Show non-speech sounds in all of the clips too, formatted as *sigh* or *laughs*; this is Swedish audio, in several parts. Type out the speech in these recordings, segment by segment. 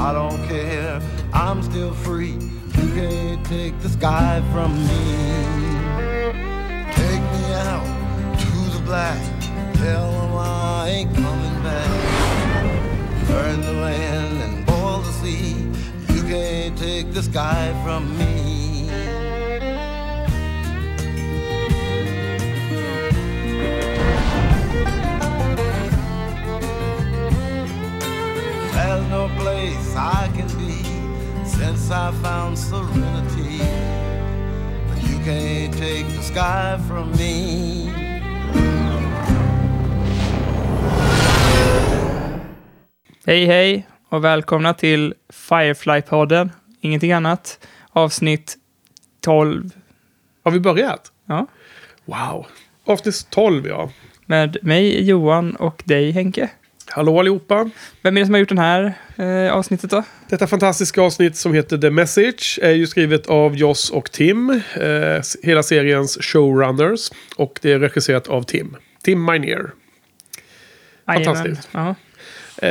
I don't care, I'm still free. You can't take the sky from me. Take me out to the black. Tell them I ain't coming back. Burn the land and boil the sea. You can't take the sky from me. I found serenity. But you can't take the sky from me. Hej hej och välkomna till Firefly-podden. Ingenting annat. Avsnitt 12. Har vi börjat? Ja. Wow. Avsnitt 12 ja. Med mig Johan och dig Henke. Hallå allihopa. Vem är det som har gjort den här eh, avsnittet då? Detta fantastiska avsnitt som heter The Message är ju skrivet av Joss och Tim. Eh, hela seriens showrunners. Och det är regisserat av Tim. Tim Minear. Fantastiskt. Eh,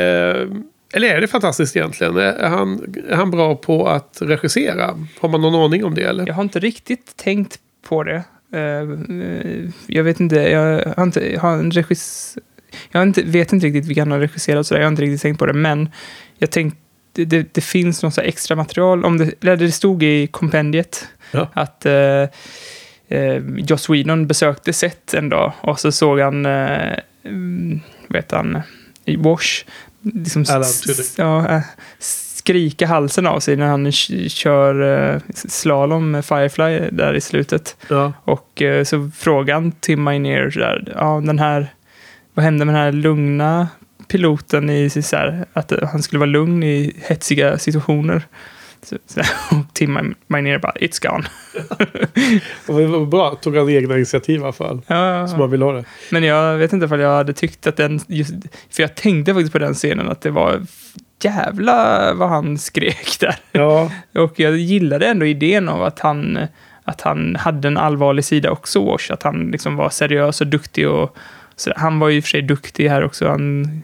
eller är det fantastiskt egentligen? Är han, är han bra på att regissera? Har man någon aning om det eller? Jag har inte riktigt tänkt på det. Eh, eh, jag vet inte, jag har inte, har en regis... Jag inte, vet inte riktigt vilka han har regisserat sådär, jag har inte riktigt tänkt på det, men jag tänkte, det, det finns något så extra material, om det, eller det stod i kompendiet Ja. att eh, eh, Joss Whedon besökte set en dag och så såg han, eh, vet han, i Wash, liksom, ja, eh, skrika halsen av sig när han kör eh, slalom med Firefly där i slutet. Ja. Och eh, så frågade han Tim Minear där, ja den här, vad hände med den här lugna piloten i så här, att eh, han skulle vara lugn i hetsiga situationer. Så, så, *laughs* och Tim Minear bara, it's gone. *laughs* Det var bra. Tog han egna initiativ i alla fall. Ja, Som man vill ha det. men jag vet inte ifall jag hade tyckt att den, just, för jag tänkte faktiskt på den scenen att det var jävla vad han skrek där. Ja. *laughs* Och jag gillade ändå idén av att han, att han hade en allvarlig sida också, Wash. Att han liksom var seriös och duktig. Och, så han var ju i och för sig duktig här också. Han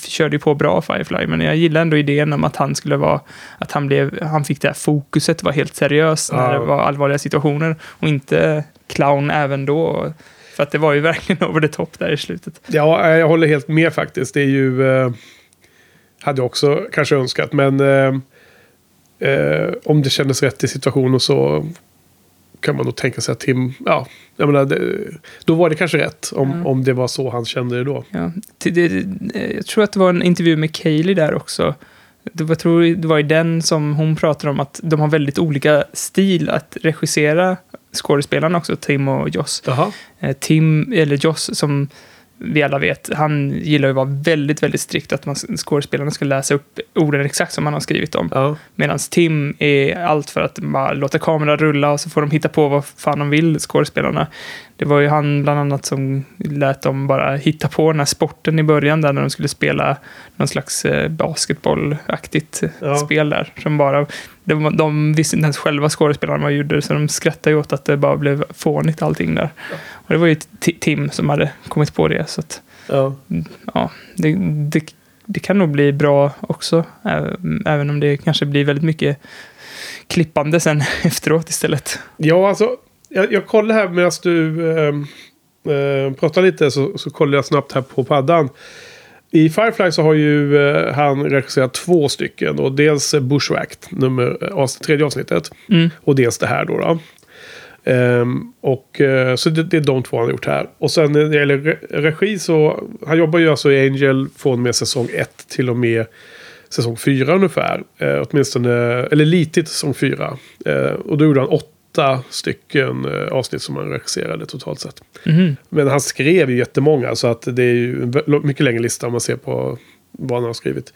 körde ju på bra Firefly, men jag gillar ändå idén om att han skulle vara, att han blev, han fick det här fokuset, var helt seriös när det var allvarliga situationer och inte clown även då. För att det var ju *laughs* verkligen over the top där i slutet. Ja, jag håller helt med faktiskt. Det är ju... Eh, hade jag också kanske önskat. Men eh, eh, om det kändes rätt i situationen så kan man nog tänka sig att Tim... Ja, jag menar, det, då var det kanske rätt. Om, Mm. om det var så han kände det då. Ja, det, eh, jag tror att det var en intervju med Kaylee där också. Det var, jag tror det var i den som hon pratade om att de har väldigt olika stil att regissera skådespelarna också, Tim och Joss. Jaha. Eh, Tim, eller Joss, som vi alla vet, han gillar ju att vara väldigt, väldigt strikt att man, skådespelarna ska läsa upp orden exakt som man har skrivit dem. Ja. Medan Tim är allt för att bara låta kameran rulla och så får de hitta på vad fan de vill, skådespelarna. Det var ju han bland annat som lät dem bara hitta på den här sporten i början där när de skulle spela någon slags eh, basketbollaktigt eh, Ja. spel där. Som bara, de, de visste inte ens själva skådespelarna vad de gjorde så de skrattade åt att det bara blev fånigt allting där. Och det var ju Ti- Tim som hade kommit på det. Så att, Ja. ja, det, det, det kan nog bli bra också. Även om det kanske blir väldigt mycket klippande sen *laughs* efteråt istället. Ja, alltså. Jag, jag kollar här medan du eh, eh, pratar lite så, så kollar jag snabbt här på paddan. I Firefly så har ju eh, han regisserat två stycken. Och dels eh, Bushwhacked, nummer, eh, tredje avsnittet. Mm. Och dels det här då. då. Ehm, och, eh, så det, det är de två han har gjort här. Och sen när det gäller re- regi så... Han jobbar ju alltså i Angel från med säsong 1 till och med säsong 4 ungefär. Eh, åtminstone, eller lite säsong 4. Eh, och då gjorde han åtta stycken eh, avsnitt som han regisserade totalt sett. Mhm. Men han skrev ju jättemånga så att det är ju en mycket längre lista om man ser på vad han har skrivit.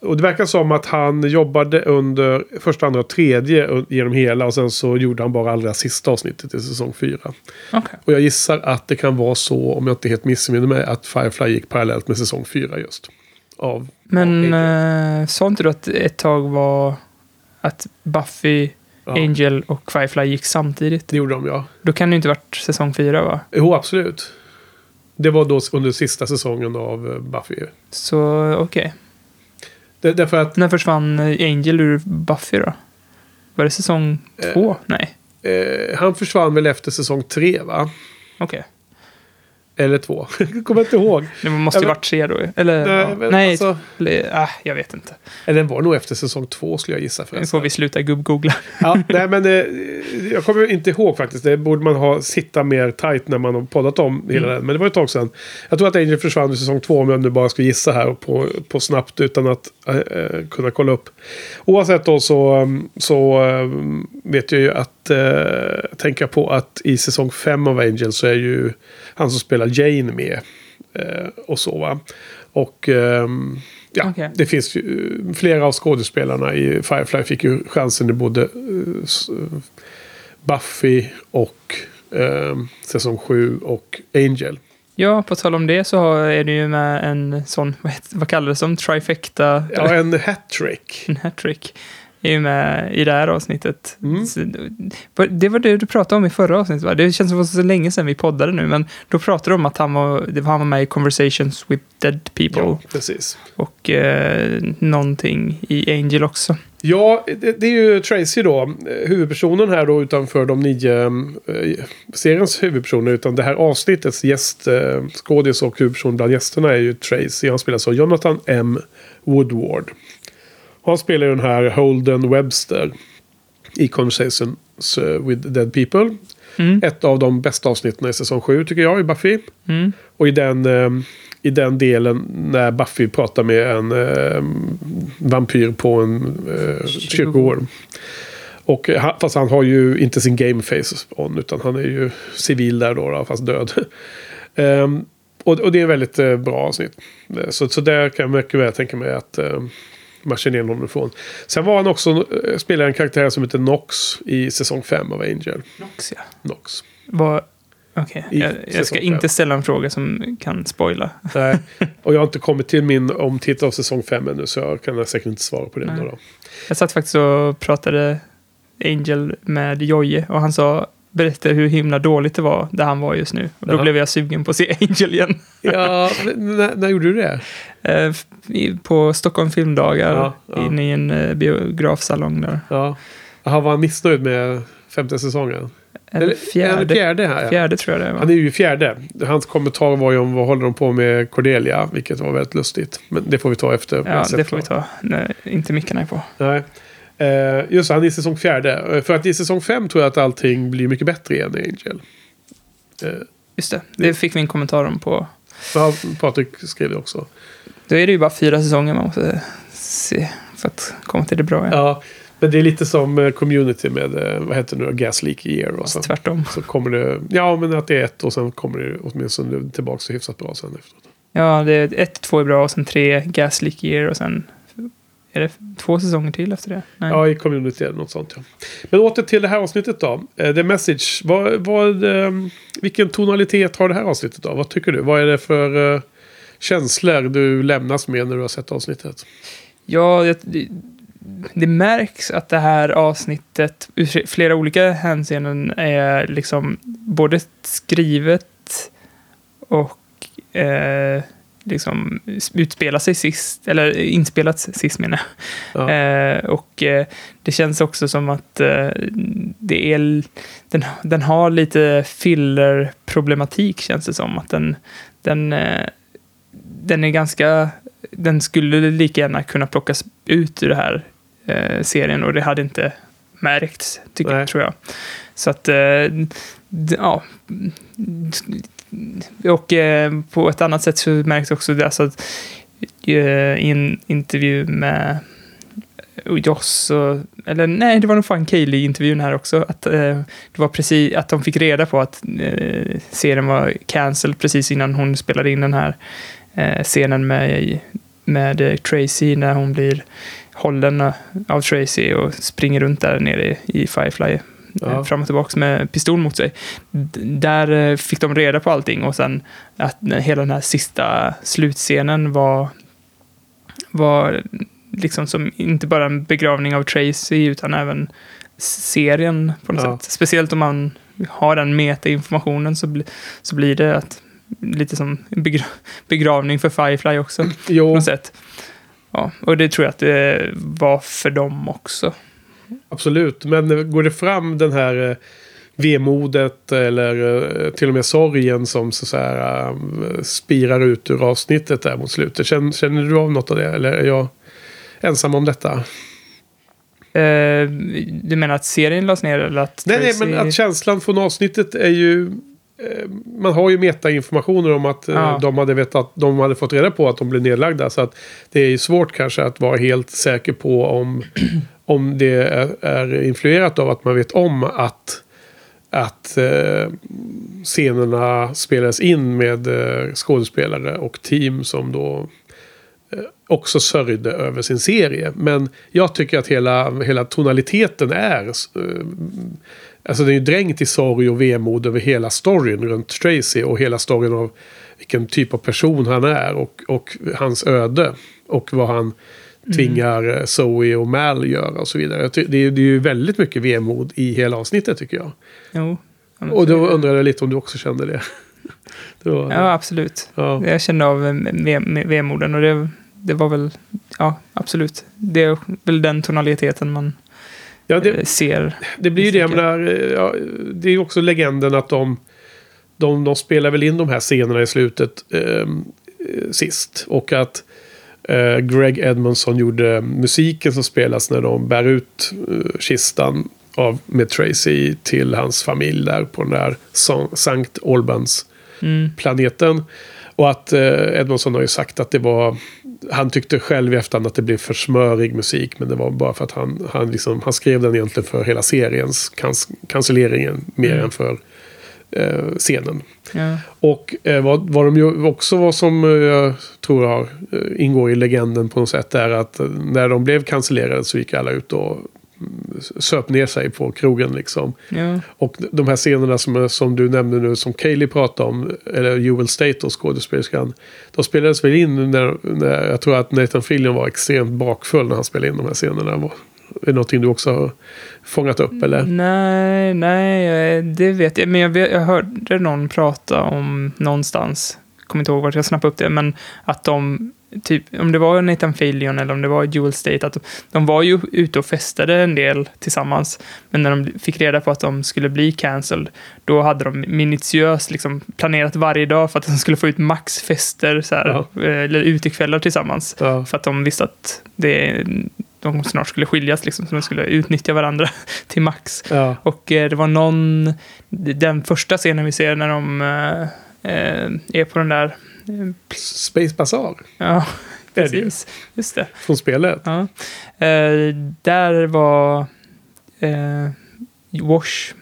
Och det verkar som att han jobbade under första, andra och tredje genom hela och sen så gjorde han bara allra sista avsnittet i säsong fyra. Okej. Och jag gissar att det kan vara så, om jag inte helt missminner mig, att Firefly gick parallellt med säsong fyra just. Av, Men av äh, sa inte du att ett tag var att Buffy, Ja, Angel och Firefly gick samtidigt? Det gjorde de ja. Då kan det inte varit säsong fyra va? Jo, absolut. Det var då under sista säsongen av eh, Buffy. Så okej. Det, därför att När försvann eh, Angel ur Buffy då? Var det säsong två? Nej. eh, han försvann väl efter säsong tre, va? Okej. Eller två. Jag *laughs* kommer inte ihåg. Det måste ju Ja, men- varit tre då. Eller, Nej, ja. men Nej alltså- eller, äh, jag vet inte. Eller den var nog efter säsong två skulle jag gissa Nu förresten. får vi sluta gubb-googla. *laughs* Ja, nej, men eh, jag kommer inte ihåg faktiskt. Det borde man ha sitta mer tight när man har poddat om hela den. Men det var ett tag sedan. Jag tror att Angel försvann i säsong två om jag nu bara ska gissa här på, på snabbt utan att eh, kunna kolla upp. Oavsett då så, um, så eh, vet jag ju att eh, tänka på att i säsong fem av Angel så är ju han som spelar Jane med. Eh, och så va. Och ehm, ja, Okej. det finns ju eh, flera av skådespelarna i Firefly fick ju chansen i både eh, eh, Buffy och eh, säsong 7 och Angel. Ja, på tal om det så är det ju med en sån, vad, heter, vad kallar det som, trifecta? Ja, en hattrick. En hattrick. Är ju med i det här avsnittet. Mm. Det var det du pratade om i förra avsnittet va? Det känns som att det var så länge sedan vi poddade nu, men då pratade du om att han var, det var, han var med i Conversations with Dead People. Ja, precis. Och eh, någonting i Angel också. Ja, det, det är ju Tracy då, huvudpersonen här då utanför de nio eh, seriens huvudpersoner. Utan det här avsnittets gäst, eh, och huvudperson bland gästerna är ju Tracy. Han spelas av Jonathan M. Woodward. Han spelar den här Holden Webster i Conversations eh, with Dead People. Mm. Ett av de bästa avsnitten i säsong 7 tycker jag i Buffy. Mm. Och i den, eh, i den delen när Buffy pratar med en eh, vampyr på en eh, kyrkogård. Och, han, fast han har ju inte sin game face on utan han är ju civil där då, då fast död. *laughs* Ehm, och, och det är väldigt eh, bra avsnitt. Så, så där kan jag mycket väl tänka mig att eh, känner igen honom ifrån. Sen var han också, eh, spelade en karaktär som heter Nox i säsong 5 av Angel. Nox, ja. Nox. Vad... Okej, I jag, jag ska säsong inte fem. ställa en fråga som kan spoila. Nej. *laughs* Och jag har inte kommit till min omtitt av säsong 5 ännu så jag kan säkert inte svara på det. Då. Jag satt faktiskt och pratade Angel med Joje och han sa berättade hur himla dåligt det var där han var just nu. Och då Jaha. blev jag sugen på att se *laughs* Angel igen. Ja, när, när gjorde du det? Eh, på Stockholm filmdagar, Ja, ja. inne i en eh, biografsalong där. Ja. Han var missnöjd med femte säsongen. Eller fjärde, Eller fjärde här. Ja. fjärde tror jag det var. Han är ju fjärde. Hans kommentar var ju om vad håller de på med Cordelia. Vilket var väldigt lustigt. Men det får vi ta efter. ja, det får vi ta. Nej, inte mickarna är på. Nej. Eh, just han är i säsong fjärde. Eh, För att i säsong fem tror jag att allting blir mycket bättre igen i Angel. Eh, Just det, det fick vi en kommentar om på... ja, Patrik skrev det också. Då är det ju bara fyra säsonger man måste se för att komma till det bra igen. Ja, men det är lite som eh, community med, eh, vad heter det nu, Gas Leak Year. Och Fast så, tvärtom. så kommer det, ja men att det är ett och sen kommer det åtminstone tillbaka så hyfsat bra sen efteråt. Ja, det är ett, två är bra och sen tre Gas Leak Year och sen är det två säsonger till efter det? Nej. Ja, i community eller något sånt ja. Men åter till det här avsnittet då. Eh, The Message. Vad, vad, eh, vilken tonalitet har det här avsnittet då? Vad tycker du? Vad är det för eh, känslor du lämnas med när du har sett avsnittet? Ja, det, det- det märks att det här avsnittet ur flera olika hänseenden är liksom både skrivet och eh, liksom utspelar sig sist, eller inspelat sist menar jag. Ja. Eh, och eh, det känns också som att eh, det är, den, den har lite filler-problematik känns det som. Att den, den, eh, den är ganska, den skulle lika gärna kunna plockas ut ur den här eh, serien och det hade inte märkts, tycker, Nej. tror jag. Så att, eh, ja. Och eh, på ett annat sätt så märks också det, alltså att eh, i en intervju med Joss och, eller nej, det var nog fan Kaeli-intervjun här också, att eh, det var precis, att de fick reda på att eh, serien var cancelled precis innan hon spelade in den här eh, scenen med, med eh, Tracy när hon blir hållen av Tracy och springer runt där nere i Firefly. Ja. eh, fram och tillbaka med pistol mot sig. Där eh, fick de reda på allting och sen att den- hela den här sista slutscenen var, var liksom som inte bara en begravning av Tracy utan även serien på något Ja. sätt. Speciellt om man har den meta-informationen så, bli, så blir det att, lite som begra, begravning för Firefly också på Jo, något sätt. ja, och det tror jag att det var för dem också. Absolut, men går det fram den här eh, vemodet eller eh, till och med sorgen som så, så här, eh, spirar ut ur avsnittet där mot slutet. Känner, känner du av något av det? Eller är jag ensam om detta? Eh, du menar att serien lades ner eller att Nej, nej, Tracy- men att känslan från avsnittet är ju... eh, Man har ju metainformationer om att eh, Ja. de, hade vetat, de hade fått reda på att de blev nedlagda. Så att det är ju svårt kanske att vara helt säker på om, om det är, är influerat av att man vet om att, att eh, scenerna spelades in med eh, skådespelare och team som då eh, också sörjde över sin serie. Men jag tycker att hela, hela tonaliteten är... eh, Alltså det är ju dränkt i sorg och vemod över hela storyn runt Tracy och hela storyn av vilken typ av person han är och, och hans öde. Och vad han tvingar eh, Zoe och Mal göra och så vidare. Det är, det är ju väldigt mycket vemod i hela avsnittet tycker jag. Jo. Ja, Och då undrar jag lite om du också kände det. *laughs* det var, Ja, absolut. ja. Jag kände av eh, ve- ve- vemoden och det, det var väl, ja, absolut. Det är väl den tonaliteten man Ja, det, eh, ser. Det blir ju det, menar, ja, det är ju också legenden att de, de, de spelar väl in de här scenerna i slutet ehm, eh, sist. Och att Greg Edmondson gjorde musiken som spelas när de bär ut eh, kistan av, med Tracy till hans familj där på den där San- Sankt Albans Mm. Och att eh, Edmondson har ju sagt att det var... Han tyckte själv i efterhand att det blev för smörig musik. Men det var bara för att han, han, liksom, han skrev den egentligen för hela seriens kans, cancelleringen. Mer Mm. än för eh, scenen. Ja. Och eh, vad, vad de ju också vad som eh, jag tror har, eh, ingår i legenden på något sätt är att eh, när de blev cancellerade så gick alla ut och mm, söp ner sig på krogen liksom. Ja. Och de här scenerna som, som du nämnde nu, som Kaylee pratade om, eller Jewel State och skådespelerskan. De spelades väl in när, när, jag tror att Nathan Fillion var extremt bakfull när han spelade in de här scenerna. Är det någonting du också har fångat upp eller? Nej, nej, det vet jag. Men jag, vet, jag hörde någon prata om någonstans, kommer inte ihåg vart jag snappade upp det, men att de, typ, om det var Nathan Fillion eller om det var Jewel State, att de, de var ju ute och festade en del tillsammans, men när de fick reda på att de skulle bli cancelled, då hade de minutiöst liksom planerat varje dag för att de skulle få ut max fester, så här, Ja. eh, eller utekvällar tillsammans. Ja. För att de visste att det, de snart skulle skiljas, liksom, så de skulle utnyttja varandra *laughs* till max. Ja. Och eh, det var någon, den första scenen vi ser när de eh, eh, är på den där, eh, Space Bazaar ja, är *laughs* det ju, precis, just det. från spelet. Ja. Eh, där var Wash,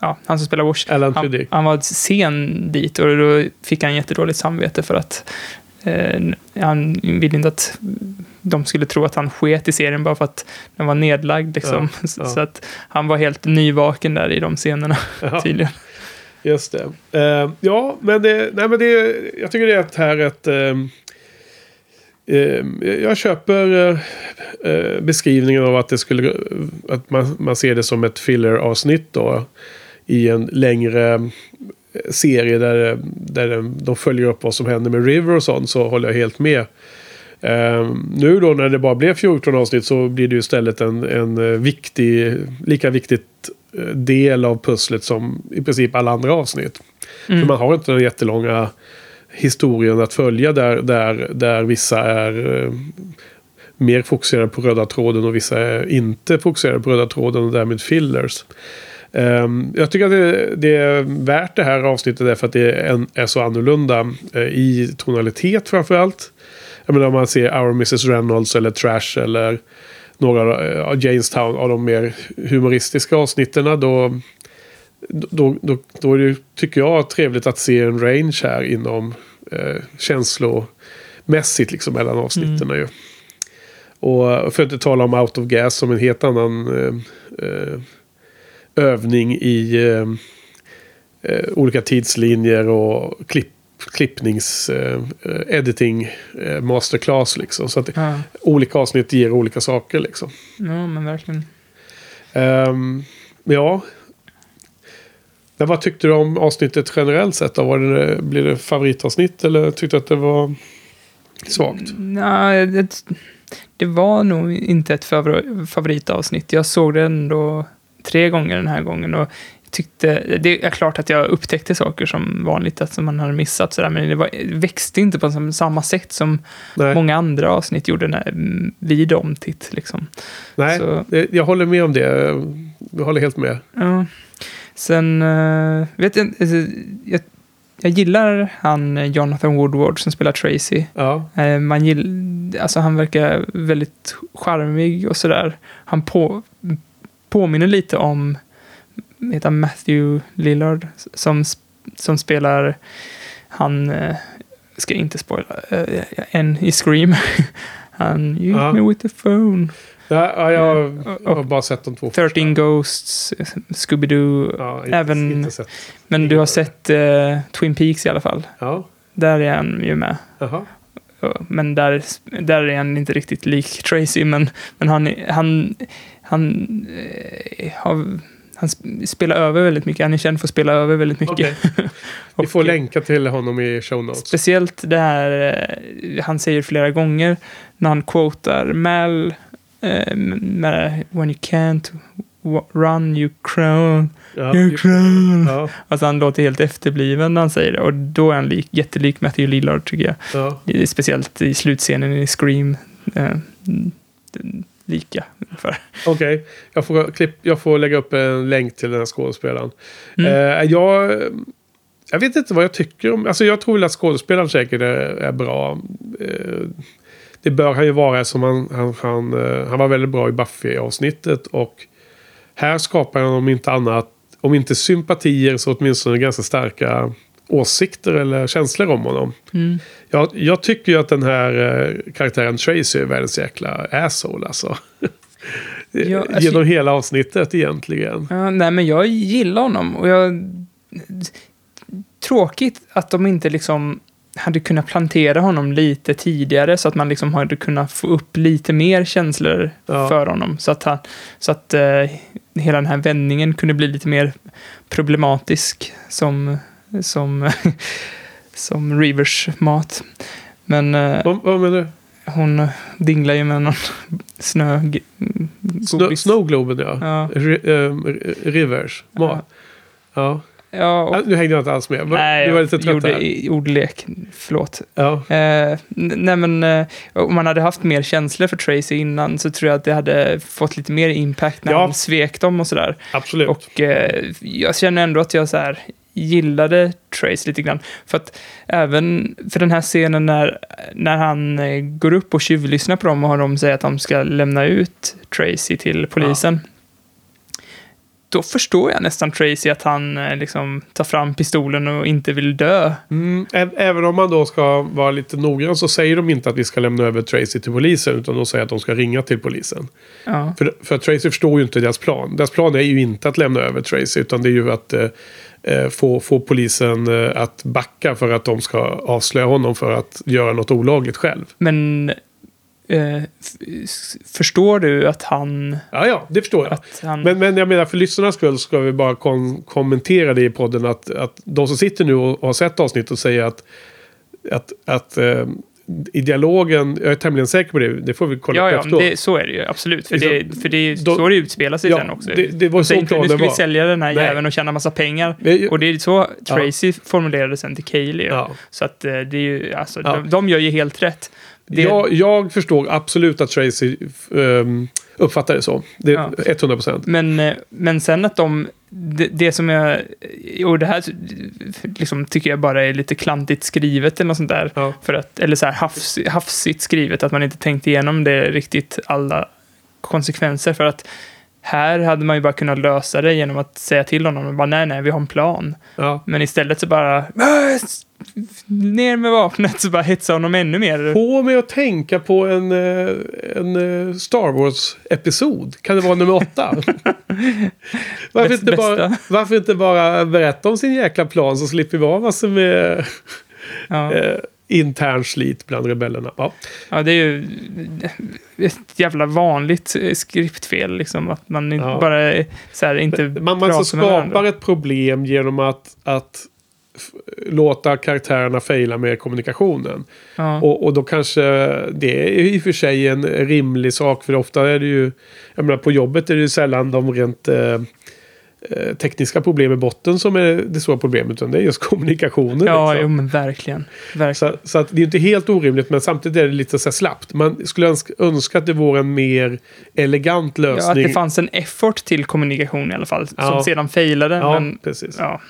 ja, han som spelar Wash, han, han var sen dit och då fick han jättedåligt samvete för att han ville inte att de skulle tro att han sket i serien bara för att den var nedlagd. Liksom. Ja, *laughs* Så- ja. Så att han var helt nyvaken där i de scenerna *laughs* Ja. tydligen. Just det. Eh, ja, men, det, nej, men det, jag tycker det är ett här ett... ehm, jag köper eh, eh, beskrivningen av att det skulle... Att man, man ser det som ett filler-avsnitt då. I en längre eh, serie där, där de följer upp vad som händer med River och sånt. Så håller jag helt med. Ehm, nu då när det bara blev 14 avsnitt så blir det ju istället en, en eh, viktig, lika viktigt eh, del av pusslet som i princip alla andra avsnitt. Mm. För man har inte den jättelånga historien att följa där, där, där vissa är eh, mer fokuserade på röda tråden och vissa är inte fokuserade på röda tråden och därmed fillers. Ehm, jag tycker att det, det är värt det här avsnittet därför att det är, en, är så annorlunda eh, i tonalitet framförallt. Jag menar om man ser Our Mrs Reynolds eller Trash eller några eh, av Jamestown av de mer humoristiska avsnitten då, då, då, då är det, tycker jag trevligt att se en range här inom eh, känslomässigt liksom mellan avsnitten. Ju. Och för att inte tala om Out of Gas som en helt annan eh, eh, övning i eh, eh, olika tidslinjer och klipp, klippnings eh, editing eh, masterclass liksom. Så att Ja. olika avsnitt ger olika saker liksom. ja, men verkligen. Ehm, ja. Men vad tyckte du om avsnittet generellt sett? Då? Var det, blir det favoritavsnitt eller tyckte du att det var Svagt. Nej, det, det var nog inte ett favor- favoritavsnitt. Jag såg det ändå tre gånger den här gången. Och tyckte, det är klart att jag upptäckte saker som vanligt, att som man hade missat, sådär, men det, var, växte inte på sam- samma sätt som Nej, många andra avsnitt gjorde när, vid omtitt. Liksom. Nej så- jag håller med om det. Jag håller helt med. Ja. Sen, eh, vet jag, alltså, jag, jag gillar han eh, Jonathan Woodward som spelar Tracy. Ja, Eh, Man gill, alltså han verkar väldigt charmig och sådär. Han på, påminner lite om heter Matthew Lillard som, som spelar han, eh, ska inte spoila, eh, en i Scream. *laughs* han, you Ja. me with the phone. ja, ja jag har bara sett de två 13 Ghosts, Scooby-Doo. Ja, även- inte sett. Men du har sett eh, Twin Peaks i alla fall. Ja, Där är han ju med. jaha. Ja, Men där, där är han inte riktigt lik Tracy, men, men han, han, han, eh, har, han sp- spelar över väldigt mycket. Han är känd för att spela över väldigt mycket. Okej. *laughs* Vi får länka till honom i show notes. Speciellt det här, eh, han säger flera gånger när han quotar Mal, eh, med When you can't run you crown, Ja, crown. ja, Alltså han låter helt efterbliven när han säger det. Och då är han lik, jättelik Matthew Lillard tycker jag. ja. Speciellt i slutscenen i Scream. Eh, mm, lika. Okej, jag, får, klipp, jag får lägga upp en länk till den här skådespelaren. Mm. Eh, jag, jag vet inte vad jag tycker om... Alltså jag tror väl att skådespelaren säkert är, är bra. Eh, det bör han ju vara som han, han, han, eh, han var väldigt bra i Buffy-avsnittet. Och här skapar han om inte annat, om inte sympatier så åtminstone ganska starka åsikter eller känslor om honom. Mm. Jag, jag tycker ju att den här eh, karaktären Tracy är världens jäkla asshole alltså. Ja, *laughs* alltså- Genom hela avsnittet egentligen. Ja, nej, men jag gillar honom. Och jag... Tråkigt att de inte liksom hade kunnat plantera honom lite tidigare så att man liksom hade kunnat få upp lite mer känslor Ja. för honom. Så att, han, så att eh, hela den här vändningen kunde bli lite mer problematisk som, som, *laughs* som Reavers mat. Men eh, Vad, vad menar du? hon dinglar ju med någon snö... Godis. Snowgloben ja. Ja. Ri- ehm, r- rivers. Ma- ja. Ja, och, Nu hängde jag inte alls med. Nej, du var lite trött gjorde där. i- ordlek. Förlåt. Ja. Eh, nej, men eh, om man hade haft mer känslor för Tracy innan så tror jag att det hade fått lite mer impact när Ja. han svek dem och sådär. Absolut. Och eh, jag känner ändå att jag så här gillade Trace lite grann. För att även för den här scenen när, när han eh, går upp och tjuvlyssnar på dem och de säger att de ska lämna ut Tracy till polisen. Då förstår jag nästan Tracy att han eh, liksom tar fram pistolen och inte vill dö. Mm, även om man då ska vara lite noggrann så säger de inte att vi ska lämna över Tracy till polisen. Utan de säger att de ska ringa till polisen. Ja. För, för Tracy förstår ju inte deras plan. Deras plan är ju inte att lämna över Tracy. Utan det är ju att eh, få, få polisen eh, att backa för att de ska avslöja honom för att göra något olagligt själv. Men eh, förstår du att han... Ja, ja, det förstår jag. Han Men, men jag menar för lyssnarnas skull ska vi bara kon- kommentera det i podden att, att de som sitter nu och, har sett avsnittet och säger att, att, att eh, i dialogen, jag är tämligen säker på det, det får vi kolla Ja, upp ja, efteråt. det, så är det ju absolut. För Liksom, det, för det är då- så det utspelar sig Ja, sen också. det- det var De så säger inte, nu planen ska vi var." sälja den här Nej. jäveln och tjäna massa pengar. Det- Och det är så Tracy formulerade sen till Kaeli. Ja. Så att eh, det är ju, alltså, Ja. de, de gör ju helt rätt. Det, jag, jag förstår absolut att Tracy um, uppfattar det så. Det är Ja. 100 procent. Men, eh, men sen att de, det, det som jag, och det här liksom, tycker jag bara är lite klantigt skrivet eller något sånt där. Ja. För att, eller så här hafs, hafsigt skrivet, att man inte tänkt igenom det riktigt alla konsekvenser. För att här hade man ju bara kunnat lösa det genom att säga till honom, och bara, nej, nej, vi har en plan. Ja. Men istället så bara, "Äh, s- ner med vapnet, så bara hetsa honom ännu mer. Få mig att tänka på en, eh, en eh, Star Wars-episod. Kan det vara nummer åtta? *laughs* varför, inte bara, varför inte bara berätta om sin jäkla plan så slipper vi ha massor med Ja. *laughs* eh, intern slit bland rebellerna. Ja. Ja, det är ju ett jävla vanligt skriptfel, liksom. Att man Ja. bara så här, inte Man, man pratar så skapar ett problem genom att, att låta karaktärerna fejla med kommunikationen. Ja. Och, och då kanske det är i och för sig en rimlig sak. För ofta är det ju, jag menar på jobbet är det ju sällan de rent eh, eh, tekniska problem i botten som är det stora problemet. Utan det är just *laughs* kommunikationen. Ja, liksom. jo, men verkligen. verkligen. Så, så att det är inte helt orimligt men samtidigt är det lite så slappt. Man skulle önska, önska att det vore en mer elegant Ja, att lösning. det fanns en effort till kommunikation i alla fall. Ja. Som sedan failade. Ja, men, precis. ja.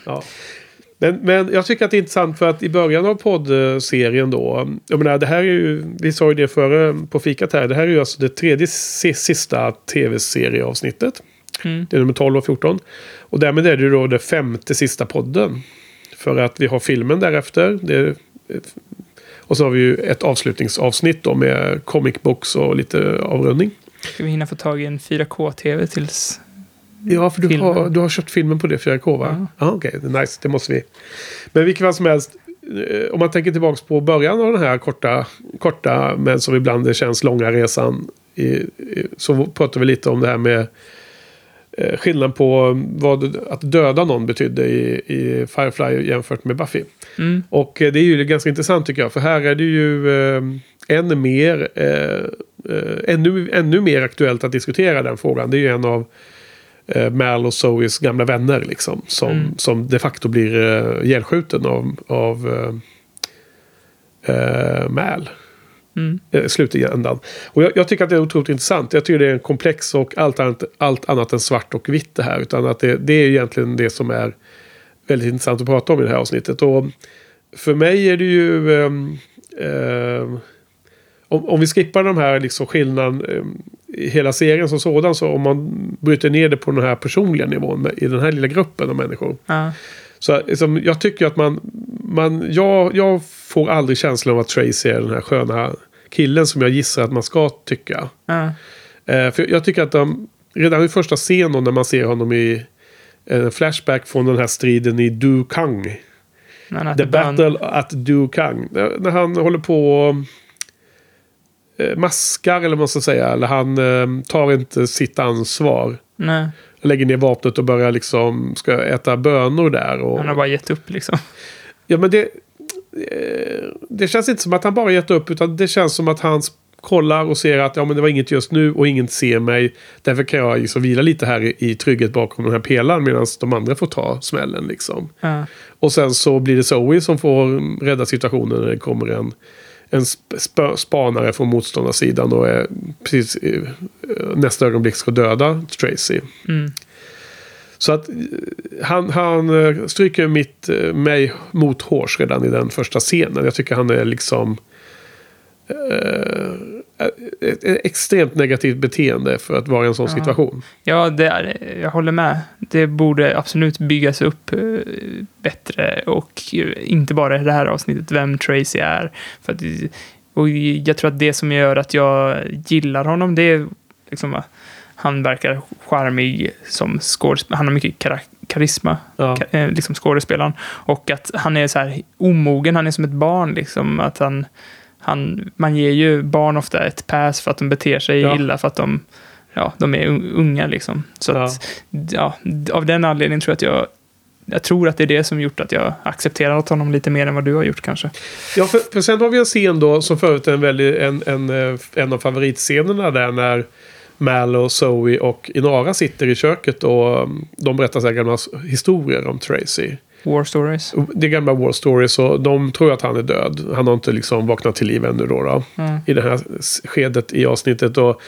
Men, men jag tycker att det är intressant för att i början av poddserien då. Jag menar, det här är ju, vi sa ju det före på fikat här. Det här är ju alltså det tredje si- sista tv-serieavsnittet. Mm. Det är nummer 12 och 14. Och därmed är det ju då det femte sista podden. För att vi har filmen därefter. Det och så har vi ju ett avslutningsavsnitt då med comic books och lite avrundning. Ska vi hinna få tag i en 4K-TV tills... Ja, för du Filmen. har, du har köpt filmen på det 4K va? Ja, okej. det är nice. Det måste vi. Men vilket fall som helst. eh, Om man tänker tillbaka på början av den här korta, korta men som ibland känns långa resan. I, så pratar vi lite om det här med eh, skillnaden på vad att döda någon betydde i, i Firefly jämfört med Buffy. Mm. Och eh, det är ju ganska intressant tycker jag. För här är det ju eh, ännu mer, eh, ännu, ännu mer aktuellt att diskutera den frågan. Det är ju en av eh, Mal och Zoes gamla vänner liksom. Som, Mm. som de facto blir eh, ihjälskjuten av, av eh, eh, Mal. Mm. Eh, slutändan. Och jag, jag tycker att det är otroligt intressant. Jag tycker det är en komplex och allt annat, allt annat än svart och vitt det här. Utan att det, det är egentligen det som är väldigt intressant att prata om i det här avsnittet. Och för mig är det ju... ehm, om, om vi skippar de här liksom skillnaden ehm, hela serien som sådan. Så om man bryter ner det på den här personliga nivån med, i den här lilla gruppen av människor. Ja. Så liksom, jag tycker att man... man jag, jag får aldrig känslan av att Tracy är den här sköna killen som jag gissar att man ska tycka. Ja. Eh, för jag tycker att de, redan i första scenen när man ser honom i en flashback från den här striden i Du Kang. The Battle at Du Kang. När, han håller på och eh, maskar eller vad man ska säga. Eller han eh, tar inte sitt ansvar. Nej, Lägger ner vapnet och börjar liksom ska äta bönor där. Och, han har bara gett upp liksom. Ja men det... eh, Det känns inte som att han bara gett upp. Utan det känns som att han kollar och ser att ja, men det var inget just nu och ingen ser mig. Därför kan jag liksom vila lite här i, i trygghet bakom den här pelaren. Medan de andra får ta smällen liksom. Ja. Och sen så blir det Zoe som får rädda situationen när det kommer en, en sp- sp- spanare från motståndarsidan och är precis i, nästa ögonblick ska döda Tracy. Mm. Så att eh, han, han eh, stryker mitt, eh, mig mot hårs redan i den första scenen. Jag tycker han är liksom eh, ett, extremt negativt beteende för att vara i en sån Ja. situation. Ja, det är, jag håller med. Det borde absolut byggas upp eh, bättre och inte bara i det här avsnittet vem Tracy är. För att, och jag tror att det som gör att jag gillar honom, det är liksom han verkar charmig som skådespelare. Han har mycket kara- karisma, Ja. ka- eh, liksom skådespelaren. Och att han är så här omogen, han är som ett barn liksom. Att han, han, man ger ju barn ofta ett pass för att de beter sig Ja. illa, för att de, ja, de är un- unga liksom. Så Ja. att, ja, av den anledningen tror jag att jag jag tror att det är det som gjort att jag accepterat honom lite mer än vad du har gjort kanske. Ja, för, för sen har vi en scen då som förut är en, väldigt, en, en, eh, en av favoritscenerna där när Mal och Zoe och Inara sitter i köket och um, de berättar här gamla historier om Tracy. War stories. Det är gamla war stories och de tror att han är död. Han har inte liksom vaknat till liv ännu då. då Mm. I det här skedet i avsnittet. Och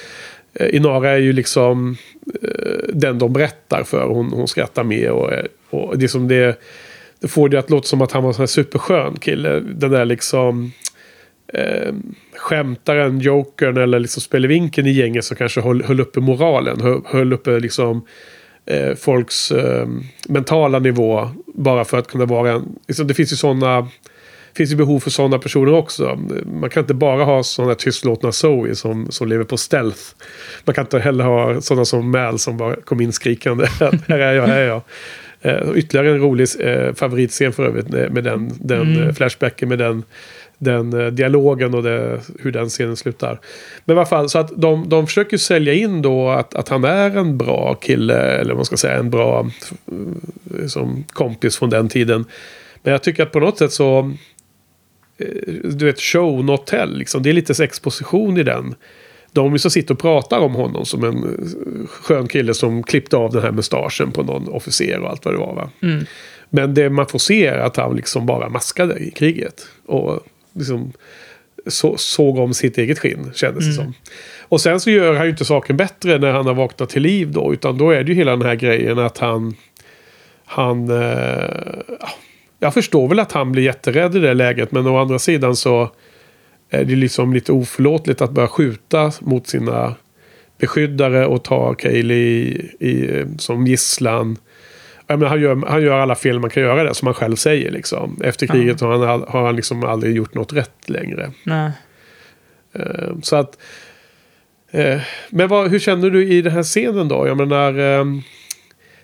eh, Inara är ju liksom eh, den de berättar för. Hon, hon skrattar med och, och det som det... Det får det att låta som att han var en superskön kille. Den där liksom... Eh, skämtaren, jokern eller liksom spelevinken i gänget som kanske höll, höll uppe moralen. Höll, höll uppe liksom eh, folks eh, mentala nivå. Bara för att kunna vara en... Liksom, det finns ju sådana... finns ju behov för sådana personer också. Man kan inte bara ha sådana tystlåtna Zoe som, som lever på stealth. Man kan inte heller ha sådana som Mal som bara kom in skrikande. *laughs* här är jag, här är jag. Eh, ytterligare en rolig eh, favoritscen för övrigt med, den, den Mm. flashbacken med den, den eh, dialogen och det, hur den scenen slutar. Men i alla fall, så att de, de försöker sälja in då att, att han är en bra kille, eller vad man ska säga, en bra eh, som kompis från den tiden. Men jag tycker att på något sätt så... eh, Du vet, show not tell. Liksom. Det är lite exposition i den. De som sitter och pratar om honom som en skön kille som klippte av den här mustaschen på någon officer och allt vad det var. Va? Mm. Men det man får se är att han liksom bara maskade i kriget. Och liksom så, såg om sitt eget skinn, kändes det som. Och sen så gör han ju inte saken bättre när han har vaknat till liv då. Utan då är det ju hela den här grejen att han... Han... Eh, ja, jag förstår väl att han blir jätterädd i det läget. Men å andra sidan så är det liksom lite oförlåtligt att börja skjuta mot sina beskyddare och ta Kaeli i, i, som gisslan. Menar, han, gör, han gör alla fel man kan göra det, som han själv säger. Liksom. Efter kriget har han, har han liksom aldrig gjort något rätt längre. Nej. Eh, Så att... eh, Men vad, hur känner du i den här scenen då? Jag menar... eh,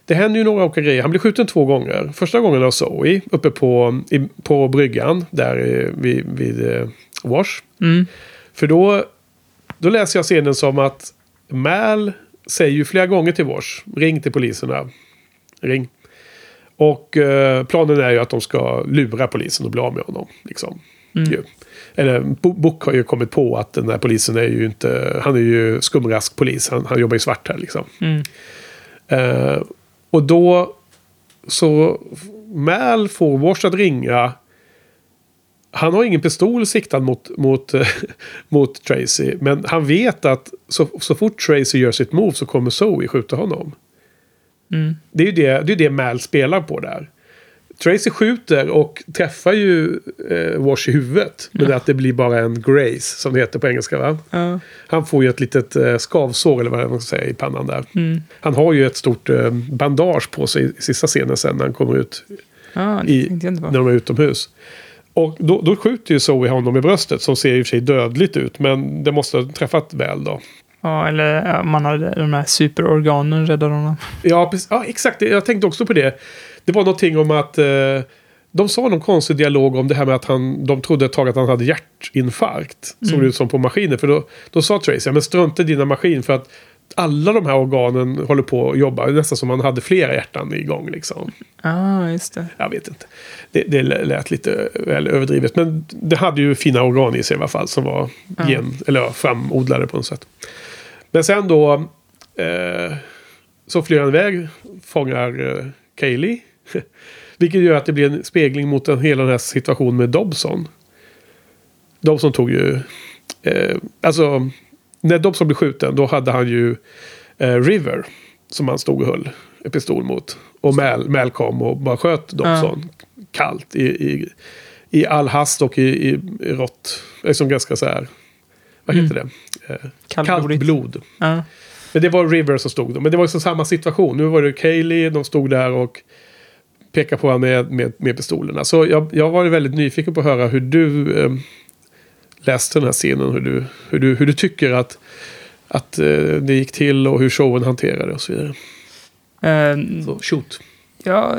Det händer ju några olika grejer. Han blir skjuten två gånger. Första gången av Zoe uppe på, i, på bryggan där vid, vid Wash. Mm. För då, då läser jag scenen som att Mal säger ju flera gånger till Wash. Ring till poliserna. Ring. Och eh, planen är ju att de ska lura polisen och bli av med honom. Liksom. Mm. Eller Bo- Book har ju kommit på att den här polisen är ju inte... Han är ju skumraskpolis. Han, han jobbar ju svart här liksom. Mm. Eh, och då så Mal får Wash att ringa. Han har ingen pistol siktad mot, mot, *laughs* mot Tracy. Men han vet att så, så fort Tracy gör sitt move så kommer Zoe skjuta honom. Mm. Det är ju det, det, är det Mal spelar på där. Tracy skjuter och träffar ju eh, Wash i huvudet. Men att det blir bara en grace som det heter på engelska va? Ja. Han får ju ett litet eh, skavsår eller vad man ska säga i pannan där. Mm. Han har ju ett stort eh, bandage på sig i sista scenen sen när han kommer ut Ja, det i, när de är utomhus. Och då, då skjuter ju Zoe honom i bröstet som ser i och för sig dödligt ut. Men det måste ha träffat väl då. Ja, eller man hade de här superorganen räddade honom. Ja, precis. ja exakt. Jag tänkte också på det. Det var någonting om att eh, de sa någon konstig dialog om det här med att han, de trodde ett tag att han hade hjärtinfarkt. Såg det ut som på maskiner. För då, då sa Tracy, ja, men strunta i dina maskin för att alla de här organen håller på att jobba. Nästan som man hade flera hjärtan igång liksom. Ja, just det. Jag vet inte. Det, det lät lite väl överdrivet. Men det hade ju fina organ i sig i alla fall. Som var Ja. gen, eller framodlade på något sätt. Men sen då. Eh, så flyr han iväg. Fångar eh, Kaylee. *laughs* Vilket gör att det blir en spegling mot den, hela den här situationen med Dobson. Dobson tog ju... Eh, alltså, när Dobson blev skjuten då hade han ju eh, River. Som han stod och höll en pistol mot. Och Mal, Mal kom och bara sköt Dobson. Kallt. I, i, I all hast och i, i, i rått. Liksom ganska så här... Vad heter det? Eh, kallt Kallblodigt. blod. Ja. Men det var River som stod där. Men det var liksom samma situation. Nu var det Kaylee, de stod där och pekade på honom med, med, med pistolerna. Så jag, jag var väldigt nyfiken på att höra hur du eh, läste den här scenen. Hur du, hur du, hur du tycker att, att eh, det gick till och hur showen hanterade och så vidare. Eh, Så shoot. Jag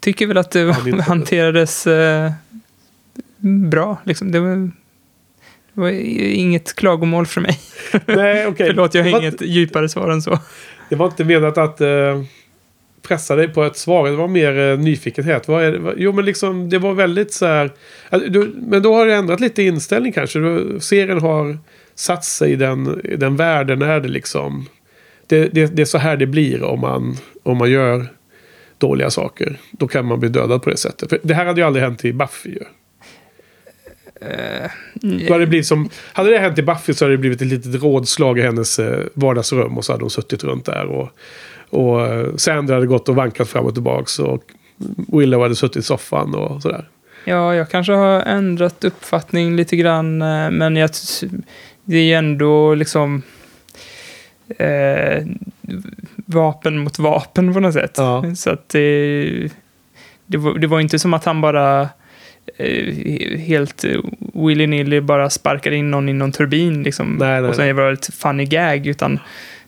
tycker väl att det hanterades eh, bra. Liksom. Det, var, det var inget klagomål för mig. Nej, okej. *laughs* Förlåt, jag har inget djupare svar än så. Det var inte menat att eh, pressa dig på ett svar. Det var mer eh, nyfikenhet. Vad är Jo, men liksom det var väldigt så här. Alltså, du, men då har du ändrat lite inställning kanske. Du, serien har satt sig i den, i den världen. Är det liksom. Det, det, det är så här det blir om man, om man gör dåliga saker. Då kan man bli dödad på det sättet. För det här hade ju aldrig hänt i Buffy ju. Då hade, det blivit som, hade det hänt i Buffy så hade det blivit ett litet rådslag i hennes eh, vardagsrum. Och så hade hon suttit runt där. Och, och Sandra hade gått och vankat fram och tillbaks. Och Willow hade suttit i soffan och sådär. Ja, jag kanske har ändrat uppfattning lite grann, eh, men jag, det är ju ändå liksom eh, vapen mot vapen på något sätt. Ja. Så att det, det, var, det var inte som att han bara eh, helt eh, willy-nilly bara sparkade in någon i någon turbin liksom. Nej, nej, och sen var det ett funny gag, utan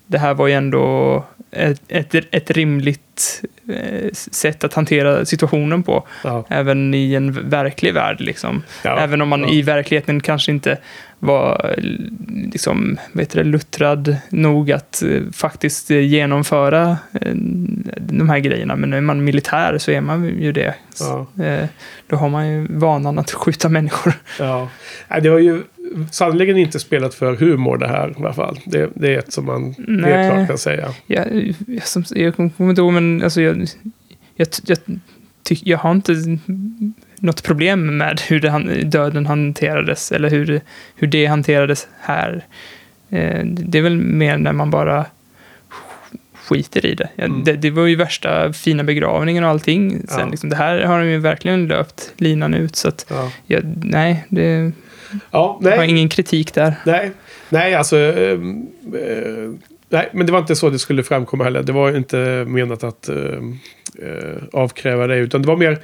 det här var ju ändå ett, ett, ett rimligt eh, sätt att hantera situationen på. Ja. Även i en verklig värld. Liksom. Ja, Även om man ja. i verkligheten kanske inte var liksom, vet du, det, luttrad nog att eh, faktiskt eh, genomföra de här grejerna. Men är man militär så är man ju det. Eh, då har man ju vanan att skjuta människor. Ja. Det var ju sannerligen inte spelat för humor det här i alla fall. Det, det är ett som man Nej. helt klart kan säga. Jag, jag, som, jag kommer inte ihåg, men alltså jag, jag, jag, tyck, jag har inte något problem med hur det, han- döden hanterades eller hur, hur det hanterades här. Eh, det är väl mer när man bara skiter i det. Mm. det. Det var ju värsta fina begravningen och allting. Sen, Ja. liksom, det här har de ju verkligen löpt linan ut. Så att, Ja, nej, det ja jag har nej, ingen kritik där. nej, nej, alltså. ehm, eh, nej, men det var inte så det skulle framkomma heller. Det var inte menat att eh, eh, avkräva det. Utan det var mer.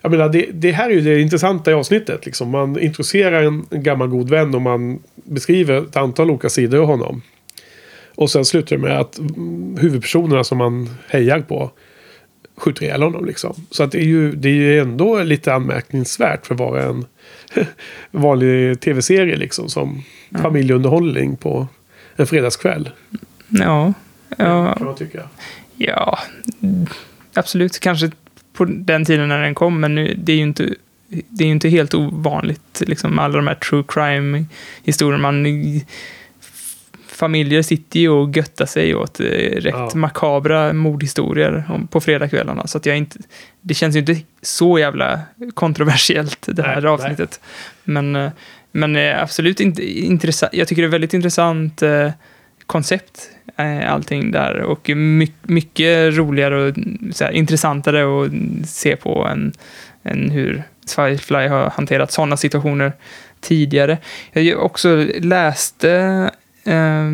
Jag menar, det, det här är ju det intressanta i avsnittet. Liksom. Man introducerar en, en gammal god vän och man beskriver ett antal olika sidor av honom. Och sen slutar det med att mm, huvudpersonerna som man hejar på skjuter ihjäl honom. Liksom. Så att det, är ju, det är ju ändå lite anmärkningsvärt för att vara en *laughs* vanlig tv-serie. Liksom, som familjeunderhållning på en fredagskväll. Ja, ja Kan man tycka. Ja, absolut. Kanske på den tiden när den kom, men nu, det är ju inte, det är ju inte helt ovanligt, liksom, alla de här true crime-historierna. Man, familjer sitter ju och göttar sig åt eh, rätt Ja. makabra mordhistorier på fredagskvällarna. Så att jag inte, det känns ju inte så jävla kontroversiellt, det här Nej, nej. avsnittet. Men, eh, men eh, absolut inte intressant. Jag tycker det är väldigt intressant koncept, allting där. Och my- mycket roligare och så här, intressantare att se på än, än hur Firefly har hanterat sådana situationer tidigare. Jag också läste eh,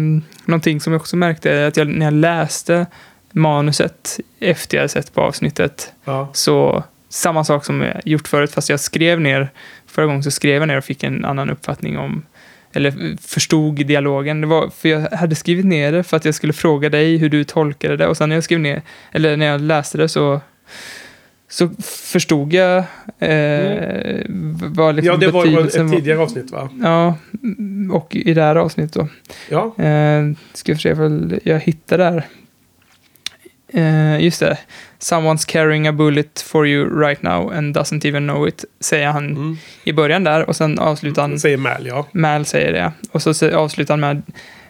någonting som jag också märkte, att jag, när jag läste manuset efter jag sett på avsnittet, Ja. så samma sak som jag gjort förut, fast jag skrev ner, förra gången så skrev jag ner och fick en annan uppfattning om, eller förstod dialogen. Det var, för jag hade skrivit ner det för att jag skulle fråga dig hur du tolkade det och sen när jag skrev ner, eller när jag läste det så så förstod jag eh, vad liksom ja, det var ett tidigare avsnitt va? Ja, och i det här avsnittet då. Ja. Eh, ska se ifall jag hittar där. Eh, just det. Someone's carrying a bullet for you right now and doesn't even know it, säger han Mm. i början där. Och sen avslutar han, Säger Mal, ja. Mal säger det. Och så avslutar han med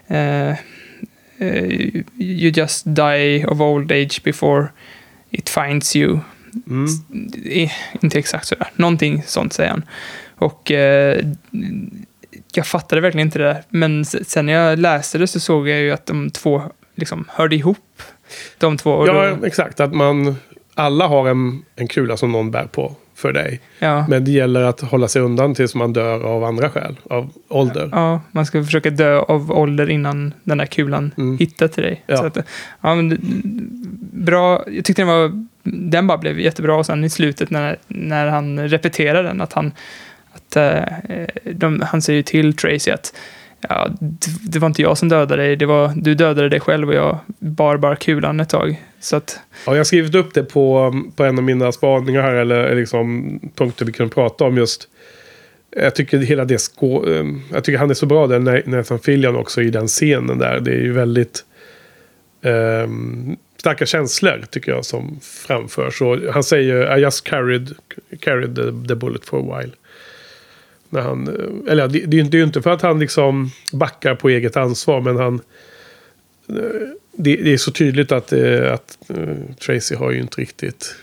eh, eh, You just die of old age before it finds you. Mm. Inte exakt sådär. Någonting sånt säger han. Och eh, jag fattade verkligen inte det där. Men sen när jag läste det så såg jag ju att de två liksom hörde ihop. De två. Ja, då, exakt. Att man... Alla har en, en kula som någon bär på för dig. ja, Men det gäller att hålla sig undan tills man dör av andra skäl. Av ålder. ja, man ska försöka dö av ålder innan den där kulan Mm. hittar till dig. Ja. Så att, ja, men, bra. Jag tyckte den var... Den bara blev jättebra. Och sen i slutet när, när han repeterar den, att han... Att, eh, de, han säger ju till Tracy att ja, det, var inte jag som dödade dig, det var, du dödade dig själv och jag bar bara kulan ett tag. Så att, Ja, jag har skrivit upp det på, på en av mina spaningar här. Eller liksom punkter vi kunde prata om just. Jag tycker hela det ehm, Jag tycker han är så bra där. Nathan Fillion också i den scenen där. Det är ju väldigt. um, starka känslor tycker jag som framförs. Och han säger I just carried, carried the, the bullet for a while. När han, eh, eller det, det är ju inte- för att han liksom backar på eget ansvar. Men han eh, det, det är så tydligt att, eh, att Tracy har ju inte riktigt...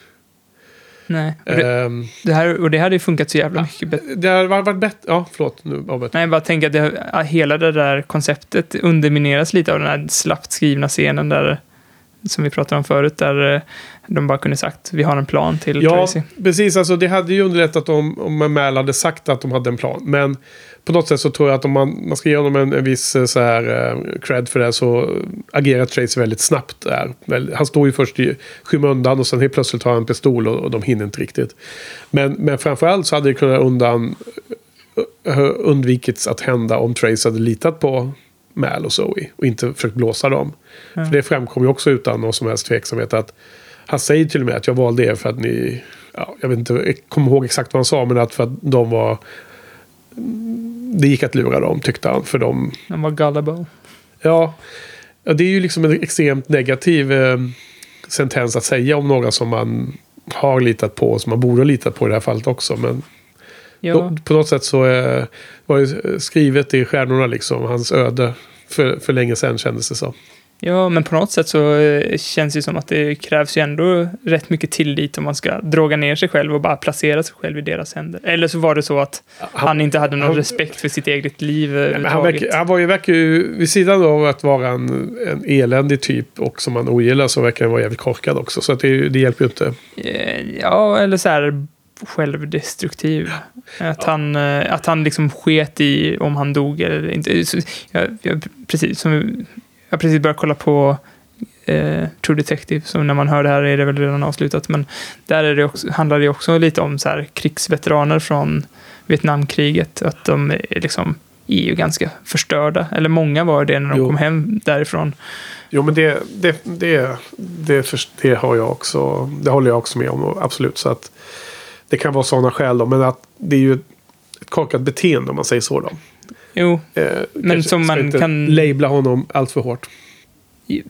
nej. Och det, ehm, det här, och det hade ju funkat så jävla mycket bättre. det har varit, bättre... Ja, förlåt. Nu. Nej, jag bara tänker att det, hela det där konceptet undermineras lite av den här slappt skrivna scenen där, som vi pratade om förut, där eh, de bara kunde sagt vi har en plan till Ja, Tracy. precis. Alltså, det hade ju underlättat om, om Mal hade sagt att de hade en plan. Men på något sätt så tror jag att om man, man ska ge honom en, en viss eh, så här, eh, cred för det så agerar Tracy väldigt snabbt där. Han står ju först i skymundan och sen helt plötsligt har han en pistol och, och de hinner inte riktigt. Men, men framförallt så hade det kunnat undan, undvikits att hända om Tracy hade litat på, Mal och Zoe. Och inte försökt blåsa dem. För det framkom ju också utan någon som helst tveksamhet att han säger till och med att jag valde er för att ni... Ja, jag vet inte, jag kommer ihåg exakt vad han sa, men att för att de var... Det gick att lura dem, tyckte han. För de... Han var gullible. Ja, ja det är ju liksom en extremt negativ eh, sentens att säga om några som man har litat på, som man borde ha litat på i det här fallet också. Men Ja, på något sätt så eh, var det skrivet i stjärnorna liksom, hans öde. För, för länge sedan kändes det så. ja, men på något sätt så eh, känns det som att det krävs ju ändå rätt mycket tillit om man ska droga ner sig själv och bara placera sig själv i deras händer. Eller så var det så att han, inte hade någon han- respekt för sitt eget liv Nej, han, verkar, han var ju, verkar ju, vid sidan av att vara en, en eländig typ och som man ogillar så verkar han vara jävligt korkad också. Så att det, det hjälper ju inte. Eh, Ja, eller så här självdestruktiv. Att, han, eh, att han liksom sket i om han dog eller inte. Jag, jag, precis, som, jag precis börjat kolla på eh, True Detective, så när man hör det här är det väl redan avslutat. Men där är det också, handlar det också lite om så här, krigsveteraner från Vietnamkriget. Att de är liksom är ju ganska förstörda. Eller många var det när de Jo. kom hem därifrån. Jo men det, det, det, det, det har jag också. Det håller jag också med om. Absolut. Så att det kan vara sådana skäl då. Men att det är ju ett korkat beteende om man säger så då. Jo, Eh, Men som man inte kan- Labla honom allt för hårt.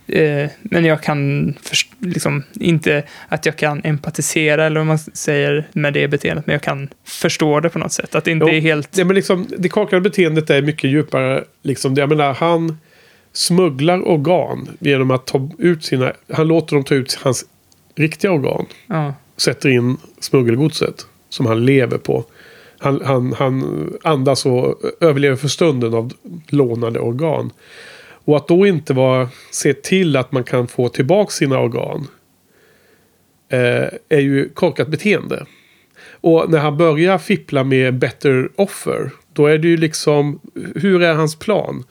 Eh, men jag kan liksom, inte att jag kan empatisera eller vad man säger med det beteendet, men jag kan förstå det på något sätt. Att det inte Jo, är helt... Det, men liksom, det korkade beteendet är mycket djupare. Liksom, jag menar, han smugglar organ genom att ta ut sina... Han låter dem ta ut hans riktiga organ. Ja, Sätter in smuggelgodset som han lever på. Han, han, han andas och överlever för stunden av lånade organ. Och att då inte vara, se till att man kan få tillbaka sina organ. Eh, är ju korkat beteende. Och när han börjar fippla med better offer. Då är det ju liksom, hur är hans plan?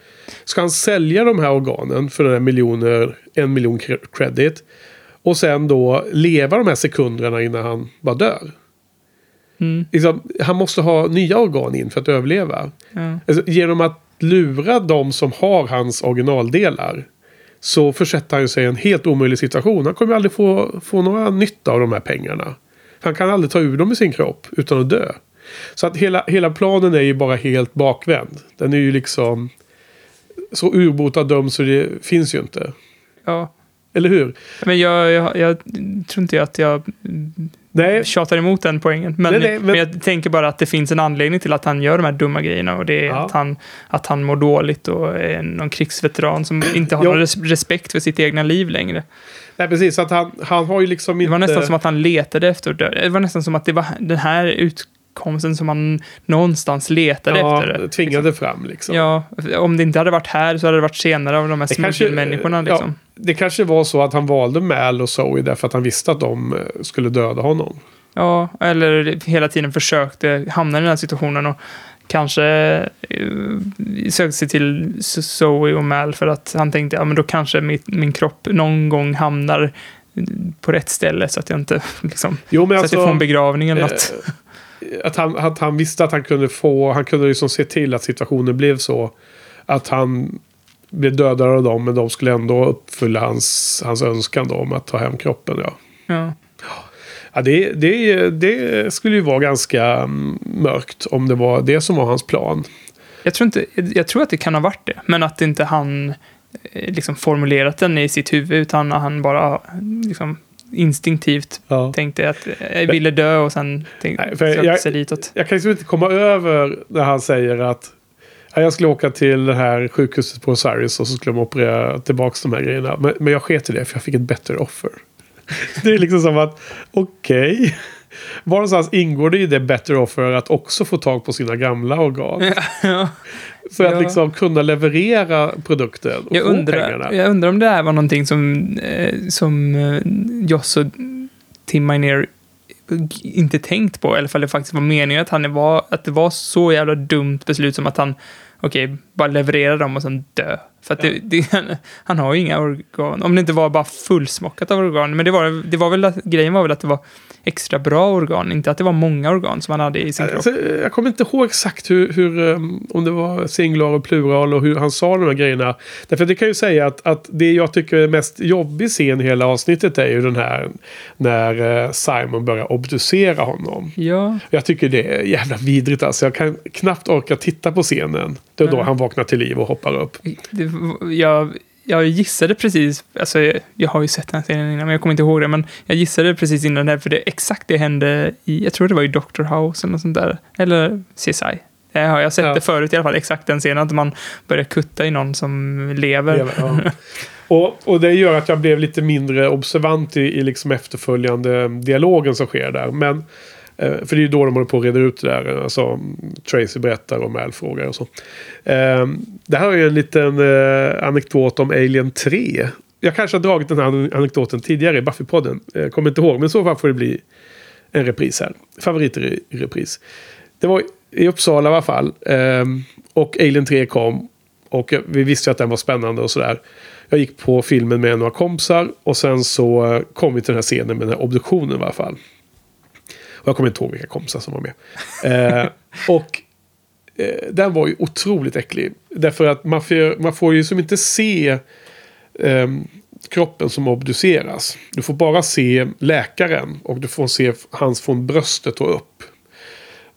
Ska han sälja de här organen för den här miljoner, en miljon credit? Och sen då leva de här sekunderna innan han bara dör? mm, Liksom, han måste ha nya organ in för att överleva. ja, Alltså, genom att lura de som har hans originaldelar så försätter han sig i en helt omöjlig situation. Han kommer aldrig få, få några nytta av de här pengarna. Han kan aldrig ta ur dem i sin kropp utan att dö. Så att hela, hela planen är ju bara helt bakvänd. Den är ju liksom så urbotad dum så det finns ju inte. ja. Eller hur? Men jag, jag, jag tror inte att jag Nej, tjatar emot den poängen. Men, Nej, nej, men- men jag tänker bara att det finns en anledning till att han gör de här dumma grejerna. Och det är Ja. att, han, att han mår dåligt och är någon krigsveteran som inte har någon res respekt för sitt egna liv längre. nej precis. Så att han, han har ju liksom inte... Det var nästan som att han letade efter att dö. Det var nästan som att det var den här utkomsten som han någonstans letade ja, efter. tvingade fram liksom. Ja, om det inte hade varit här så hade det varit senare av de här smuggelmänniskorna. Liksom. Ja, det kanske var så att han valde Mal och Zoe därför att han visste att de eh, skulle döda honom. Ja, eller hela tiden försökte hamna i den här situationen och kanske eh, sökte sig till Zoe och Mal för att han tänkte, ja men då kanske mitt, min kropp någon gång hamnar på rätt ställe så att jag inte *laughs* liksom, Jo, men så att jag får en begravning eller något. eh, *laughs* att, han, att han visste att han kunde få, han kunde liksom se till att situationen blev så. Att han blev dödad av dem, men de skulle ändå uppfylla hans, hans önskan då om att ta hem kroppen. Ja. Ja. Ja, det, det, det skulle ju vara ganska mm, mörkt om det var det som var hans plan. Jag tror, inte, jag tror att det kan ha varit det, men att inte han eh, liksom formulerat den i sitt huvud, utan han bara liksom, instinktivt Ja. tänkte att jag ville dö och sen tänkte, Nej, jag- sig ditåt. Jag kan liksom inte komma över när han säger att jag skulle åka till det här sjukhuset på Osiris och så skulle de operera tillbaka de här grejerna. Men, men jag sket i det för jag fick ett bättre offer. *laughs* det är liksom som att, okej. Var någonstans ingår det i det better offer att också få tag på sina gamla organ? ja. För att Ja. liksom kunna leverera produkten och Jag få undrar, pengarna. jag undrar om det här var någonting som, eh, som eh, Joss och Tim Minear inte tänkt på, eller ifall det faktiskt var meningen att, han var, att det var så jävla dumt beslut som att han, okej, bara leverera dem och sen dö. För att det, det, han har ju inga organ. Om det inte var bara fullsmockat av organ. Men det var, det var väl att, grejen var väl att det var extra bra organ. Inte att det var många organ som han hade i sin kropp. Alltså, jag kommer inte ihåg exakt hur, hur, um, om det var singular och plural och hur han sa de här grejerna. Därför det kan ju säga att, att det jag tycker är mest jobbig scen i hela avsnittet är ju den här när eh, Simon börjar obducera honom. Ja, Jag tycker det är jävla vidrigt alltså. Jag kan knappt orka titta på scenen. Det är då Nej. han vaknar till liv och hoppar upp. det, jag, jag gissade precis, alltså jag, jag har ju sett den här serien innan, men jag kommer inte ihåg det, men jag gissade precis innan det för det exakt det hände i, jag tror det var i Doctor House eller något sånt där, eller CSI. Jag har jag sett Ja. det förut i alla fall, exakt den scenen, att man börjar kutta i någon som lever. Ja. Och, och det gör att jag blev lite mindre observant i, i liksom efterföljande dialogen som sker där. Men, Eh, för det är ju då de håller på att reda ut det där. Alltså, Tracy berättar och Mal frågar och så. Ehm, det här är ju en liten eh, anekdot om Alien 3. Jag kanske har dragit den här anekdoten tidigare i Buffy-podden. Jag kommer inte ihåg, men i så fall får det bli en repris här. Favoriter i, repris. Det var i Uppsala i alla fall. Ehm, och Alien 3 kom. Och vi visste ju att den var spännande och sådär. Jag gick på filmen med några kompisar. Och sen så kom vi till den här scenen med den här obduktionen i alla fall. Och jag kommer inte ihåg vilka kompisar som var med. Eh, och eh, den var ju otroligt äcklig. Därför att man får, man får ju som inte se eh, kroppen som obduceras. Du får bara se läkaren och du får se hans från bröstet och upp.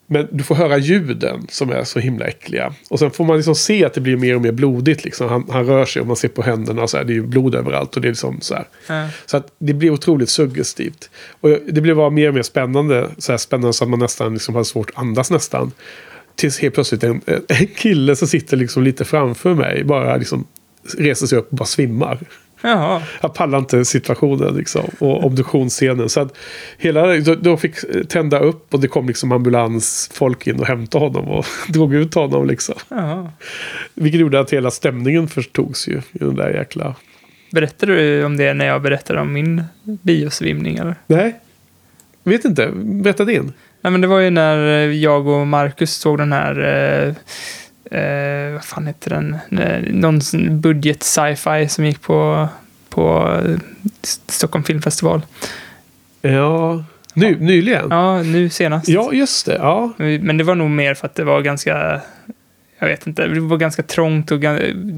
Men du får höra ljuden som är så himla äckliga. Och sen får man liksom se att det blir mer och mer blodigt. Liksom. Han, han rör sig och man ser på händerna och så här, det är ju blod överallt. Och det är liksom så här. Ja. Så att det blir otroligt suggestivt. Och det blir bara mer och mer spännande. Så här spännande så att man nästan liksom har svårt att andas nästan. Tills helt plötsligt en, en kille som sitter liksom lite framför mig bara liksom reser sig upp och bara svimmar. Jaha. Jag pallar inte situationen liksom. Och obduktionsscenen. Så att hela, då, då fick tända upp och det kom liksom ambulansfolk in och hämtade honom och *laughs* drog ut honom liksom. Jaha. Vilket gjorde att hela stämningen förtogs ju. I den där jäkla... Berättade du om det när jag berättade om min biosvimning eller? Nej. Vet inte. Berätta din. Nej, men det var ju när jag och Marcus såg den här, eh, eh, vad fan heter den, Eh, någon budget sci-fi som gick på, på eh, Stockholm Filmfestival. Ja. Nu, nyligen? Ja, nu senast. Ja, just det. Ja. Men det var nog mer för att det var ganska, jag vet inte, det var ganska trångt och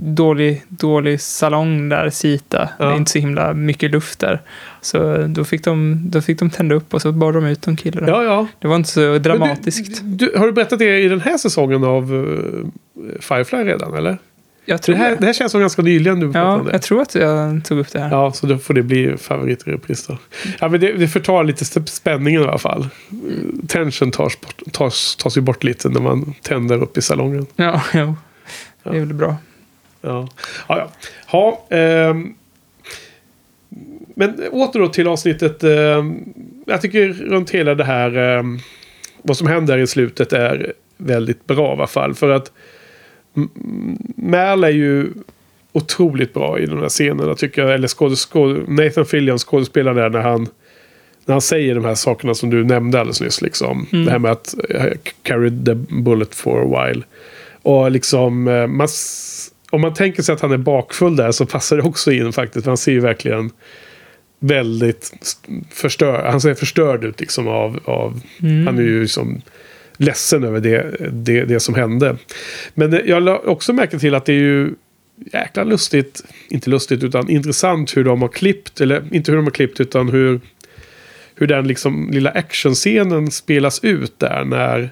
dålig, dålig salong där, Sita. Det Ja. är inte så himla mycket luft där. Så då fick de, då fick de tända upp och så bar de ut kille. där. Ja, ja. Det var inte så dramatiskt. Du, du, har du berättat det i den här säsongen av uh, Firefly redan, eller? Jag tror Det här, det här känns som ganska nyligen du pratade om det. jag tror att jag tog upp det här. Ja, så då får det bli favoritrepris då. Ja, men det, det förtar lite spänningen i alla fall. Tension tas, bort, tas, tas ju bort lite när man tänder upp i salongen. Ja, jo. Det är väl bra. Ja, ja. ja. ha ehm, men åter då till avsnittet. ehm, jag tycker runt hela det här. ehm, vad som händer i slutet är väldigt bra i alla fall. För att Mal är ju otroligt bra i de här scenerna tycker jag. Eller skåd, skåd, Nathan Fillion skådespelar där när han, när han säger de här sakerna som du nämnde alldeles nyss. Liksom. Mm. Det här med att uh, carry the bullet for a while. Och liksom, eh, man, om man tänker sig att han är bakfull där så passar det också in faktiskt. För han ser ju verkligen väldigt st- förstörd, han ser förstörd ut liksom av, av Mm. han är ju som ledsen över det, det, det som hände. Men eh, jag la också märke till att det är ju jäkla lustigt, inte lustigt utan intressant hur de har klippt, eller inte hur de har klippt utan hur, hur den liksom lilla actionscenen spelas ut där när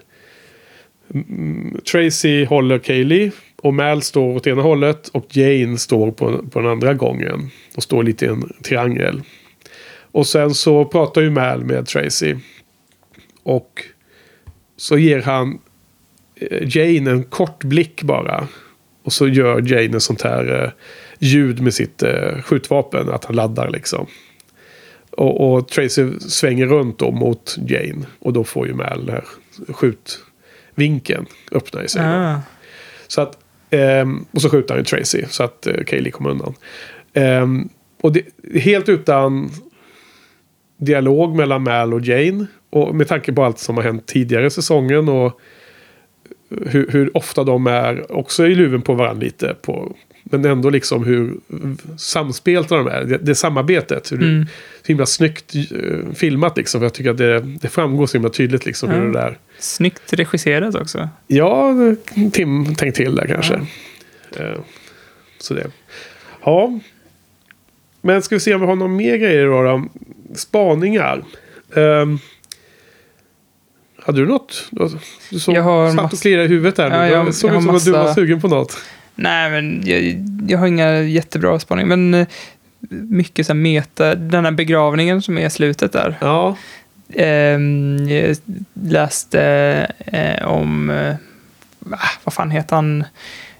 Tracy håller Kaylee och Mal står åt ena hållet och Jane står på, på den andra gången och står lite i en triangel. Och sen så pratar ju Mal med Tracy. Och så ger han eh, Jane en kort blick bara. Och så gör Jane en sånt här eh, ljud med sitt eh, skjutvapen. Att han laddar liksom. Och, och Tracy svänger runt då mot Jane. Och då får ju Mal den här skjutvinkeln öppna i sig. Ah. Så att, ehm, och så skjuter han ju Tracy så att eh, Kaylee kommer undan. Ehm, och det, helt utan dialog mellan Mal och Jane. Och med tanke på allt som har hänt tidigare i säsongen och hur, hur ofta de är också i luven på varandra lite på Men ändå liksom hur samspelta de är. Det, det samarbetet. Hur Mm. så himla snyggt eh, filmat liksom. För jag tycker att det, det framgår så himla tydligt liksom hur Ja. det där. Snyggt regisserat också. Ja, Tim tänkt till där kanske. Eh, Så det. Ja. Men ska vi se om vi har några mer grejer då. då. Spaningar. Um, hade du något? Du, såg, Jag har satt och klirrade i huvudet där. Ja, jag- det såg ut som att du var massa- sugen på något. Nej, men jag, jag har inga jättebra spaningar. Men eh, mycket så här meta. Den här begravningen som är slutet där. Ja, Ehm, jag läste eh, om, eh, va, vad fan heter han,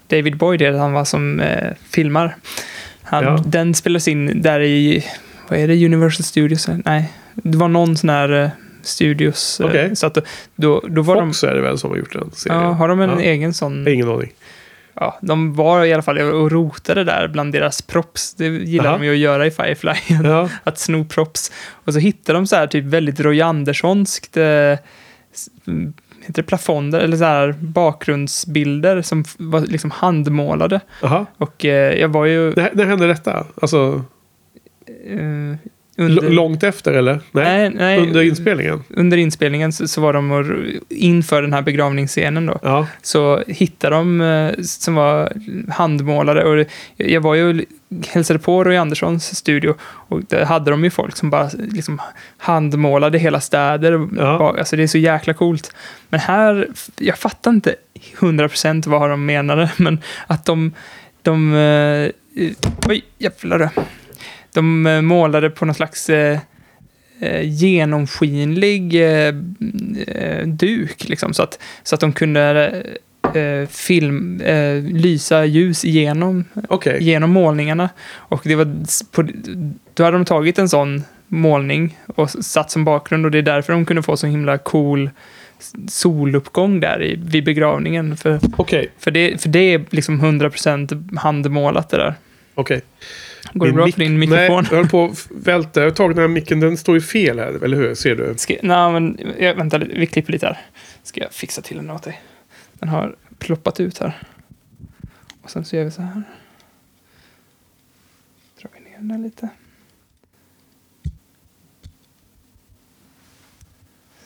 David Boyd, är det han var som eh, filmar. Han, Ja. Den spelades in där i, vad är det, Universal Studios? Nej, det var någon sån här eh, studios. eh, Okej. Så att då, då, var Fox är det väl som har gjort den de, serien. ja, har de en Ja. egen sån, Ingen aning. ja, de var i alla fall och rotade där bland deras props. Det gillar Aha. de ju att göra i Firefly. *laughs* Ja, att sno props. Och så hittar de så här typ väldigt Roy Anderssonskt, eh, mm, heter det plafonder, eller så här bakgrundsbilder som var liksom handmålade. aha. Och eh, jag var ju när hände detta? Alltså, eh, under, långt efter eller? Nej, nej, nej, under inspelningen? under inspelningen så, så var de och, inför den här begravningsscenen då. Ja, så hittade de eh, som var handmålade och jag var ju hälsade på Roy Anderssons studio och där hade de ju folk som bara liksom handmålade hela städer. Ja. Alltså det är så jäkla coolt. Men här, jag fattar inte 100% vad de menade, *laughs* men att de, de eh, oj, jävlar. De eh, målade på någon slags eh, eh, genomskinlig eh, eh, duk, liksom, så att, så att de kunde eh, film, lysa ljus igenom, okej. genom målningarna. Och det var på, då hade de tagit en sån målning och satt som bakgrund och det är därför de kunde få så himla cool soluppgång där i, vid begravningen. För, Okej, för, det, för det är liksom 100% handmålat det där. okej. Går det bra för din mikrofon? Nej, jag höll på att välta. Jag har tagit den här micken. Den står ju fel här, eller hur? Ser du? Ska, nej, men jag, vänta, vi klipper lite här. Ska jag fixa till den åt dig. Den har ploppat ut här. Och sen så gör vi så här. Drar vi ner den lite.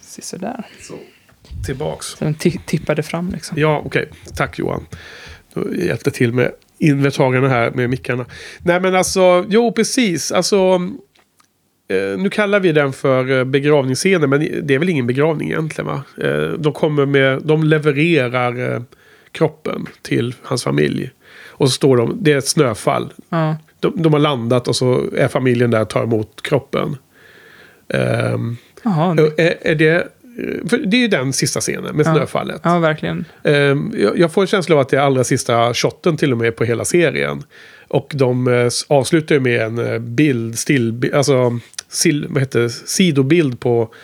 Se så där. Så. Tillbaks. Så den ti- tippade fram liksom. Ja, okej. Tack Johan. Du hjälpte till med inventarierna här med mickarna. Nej, men alltså, jo precis. Alltså, eh, nu kallar vi den för eh, begravningsscenen, men det är väl ingen begravning egentligen va? Eh, de kommer med, de levererar kroppen till hans familj. Och så står de, det är ett snöfall. Ja. De, de har landat och så är familjen där och tar emot kroppen. Ehm, Jaha, är, är det, det är ju den sista scenen med Ja. snöfallet. ja, verkligen. Ehm, jag, får en känsla av att det är allra sista shotten till och med på hela serien. Och de eh, avslutar ju med en eh, bild, still, alltså sil, vad heter sidobild på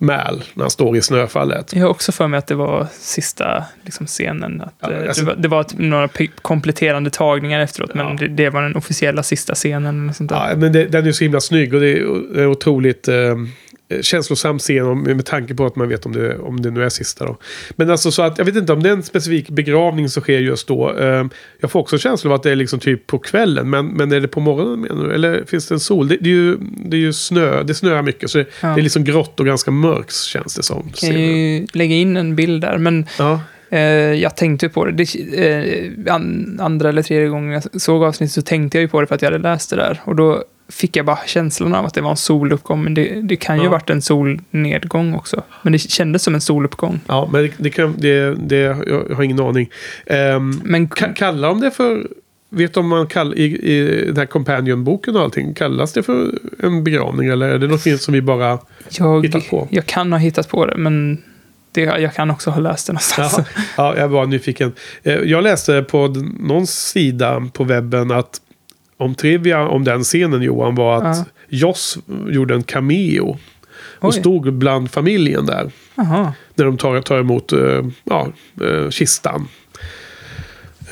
Mal när han står i snöfallet. Jag har också för mig att det var sista liksom, scenen. Att, Ja, eh, alltså- det var, det var typ några kompletterande tagningar efteråt, Ja. men det, det var den officiella sista scenen. Sånt där. Ja, men det, den är så himla snygg och det är otroligt eh, känslosam scen med tanke på att man vet om det, om det nu är sista. Då. Men alltså så att jag vet inte om det är en specifik begravning som sker just då. Eh, jag får också en känsla av att det är liksom typ på kvällen. Men, men är det på morgonen menar du? Eller finns det en sol? Det, det är ju, det är ju snö, det snöar mycket. Så det, Ja. det är liksom grått och ganska mörkt känns det som. kan scenen. ju lägga in en bild där, men Ja, eh, jag tänkte på det. det eh, an, andra eller tredje gången jag såg avsnittet så tänkte jag ju på det för att jag hade läst det där. Och då fick jag bara känslan av att det var en soluppgång, men det, det kan ju Ja. varit en solnedgång också. Men det kändes som en soluppgång. ja men det, det kan, det, det, jag, har ingen aning. Ehm, Men Ka- kallar de det för... Vet om man kallar i, i den här Companion-boken och allting. Kallas det för en begravning eller är det något som vi bara... jag, hittat på. jag kan ha hittat på det, men det, jag kan också ha läst det någonstans. Ja, ja, jag var nyfiken. Eh, Jag läste på någon sida på webben att om trivia om den scenen Johan var att. Joss gjorde en cameo. Och Oj. stod bland familjen där. Jaha. När de tar, tar emot eh, ja, eh, kistan.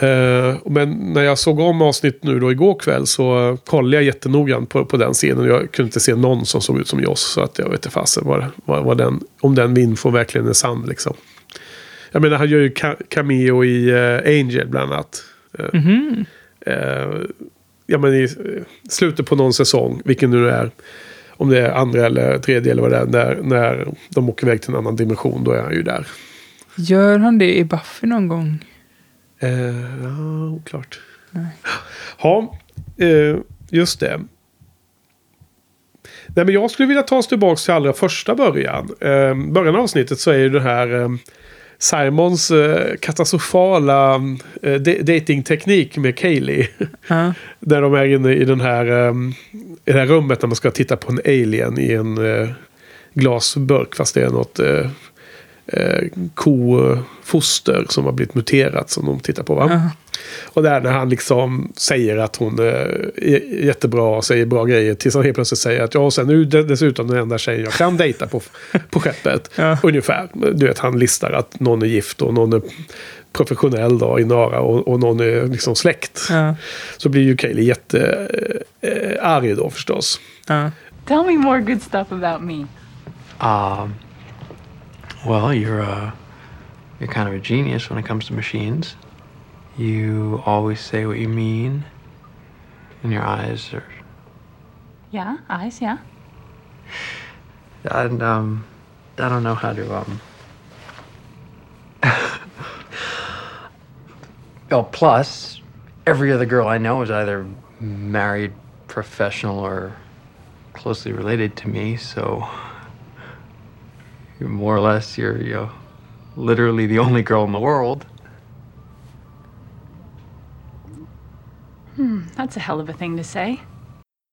Eh, men när jag såg om avsnitt nu då igår kväll så kollade jag jättenoggrant på, på den scenen. Jag kunde inte se någon som såg ut som Joss. Så att jag vet inte fasen vad, vad, vad den, om den info verkligen är sann liksom. Jag menar han gör ju ca- cameo i eh, Angel bland annat. Eh, Mhm. Ja, men i eh, slutet på någon säsong, vilken nu det är. Om det är andra eller tredje eller vad det är. När, när de åker iväg till en annan dimension, då är han ju där. Gör han det i Buffy någon gång? Eh, ja, oklart. Nej. Ja, eh, just det. Nej, men jag skulle vilja ta oss tillbaka till allra första början. Eh, början av avsnittet så är ju det här eh, Simons eh, katastrofala eh, da- datingteknik med Kaylee. Ja. *laughs* Där de är inne i, den här, eh, i det här rummet när man ska titta på en alien i en eh, glasburk. Fast det är något eh, eh, kofoster som har blivit muterat som de tittar på. Va? Ja. Och där när han liksom säger att hon eh, är jättebra och säger bra grejer. Tills han helt plötsligt säger att ja, och sen är du dessutom den enda tjejen jag kan dejta på, *laughs* på skeppet. Ja. Ungefär. Du vet, han listar att någon är gift och någon är professionell då i Nara och, och någon är liksom släkt. Ja. Så blir ju Kaeli jätte eh, arg då förstås. Ja. Tell me more good stuff about me. Um, well, you're uh, you're kind of a genius when it comes to machines. You always say what you mean, and your eyes are. Yeah, eyes, yeah. And um, I don't know how to um. *laughs* oh, plus, every other girl I know is either married, professional, or closely related to me. So you're more or less you're you know, literally the only girl in the world. That's a hell of a thing to say.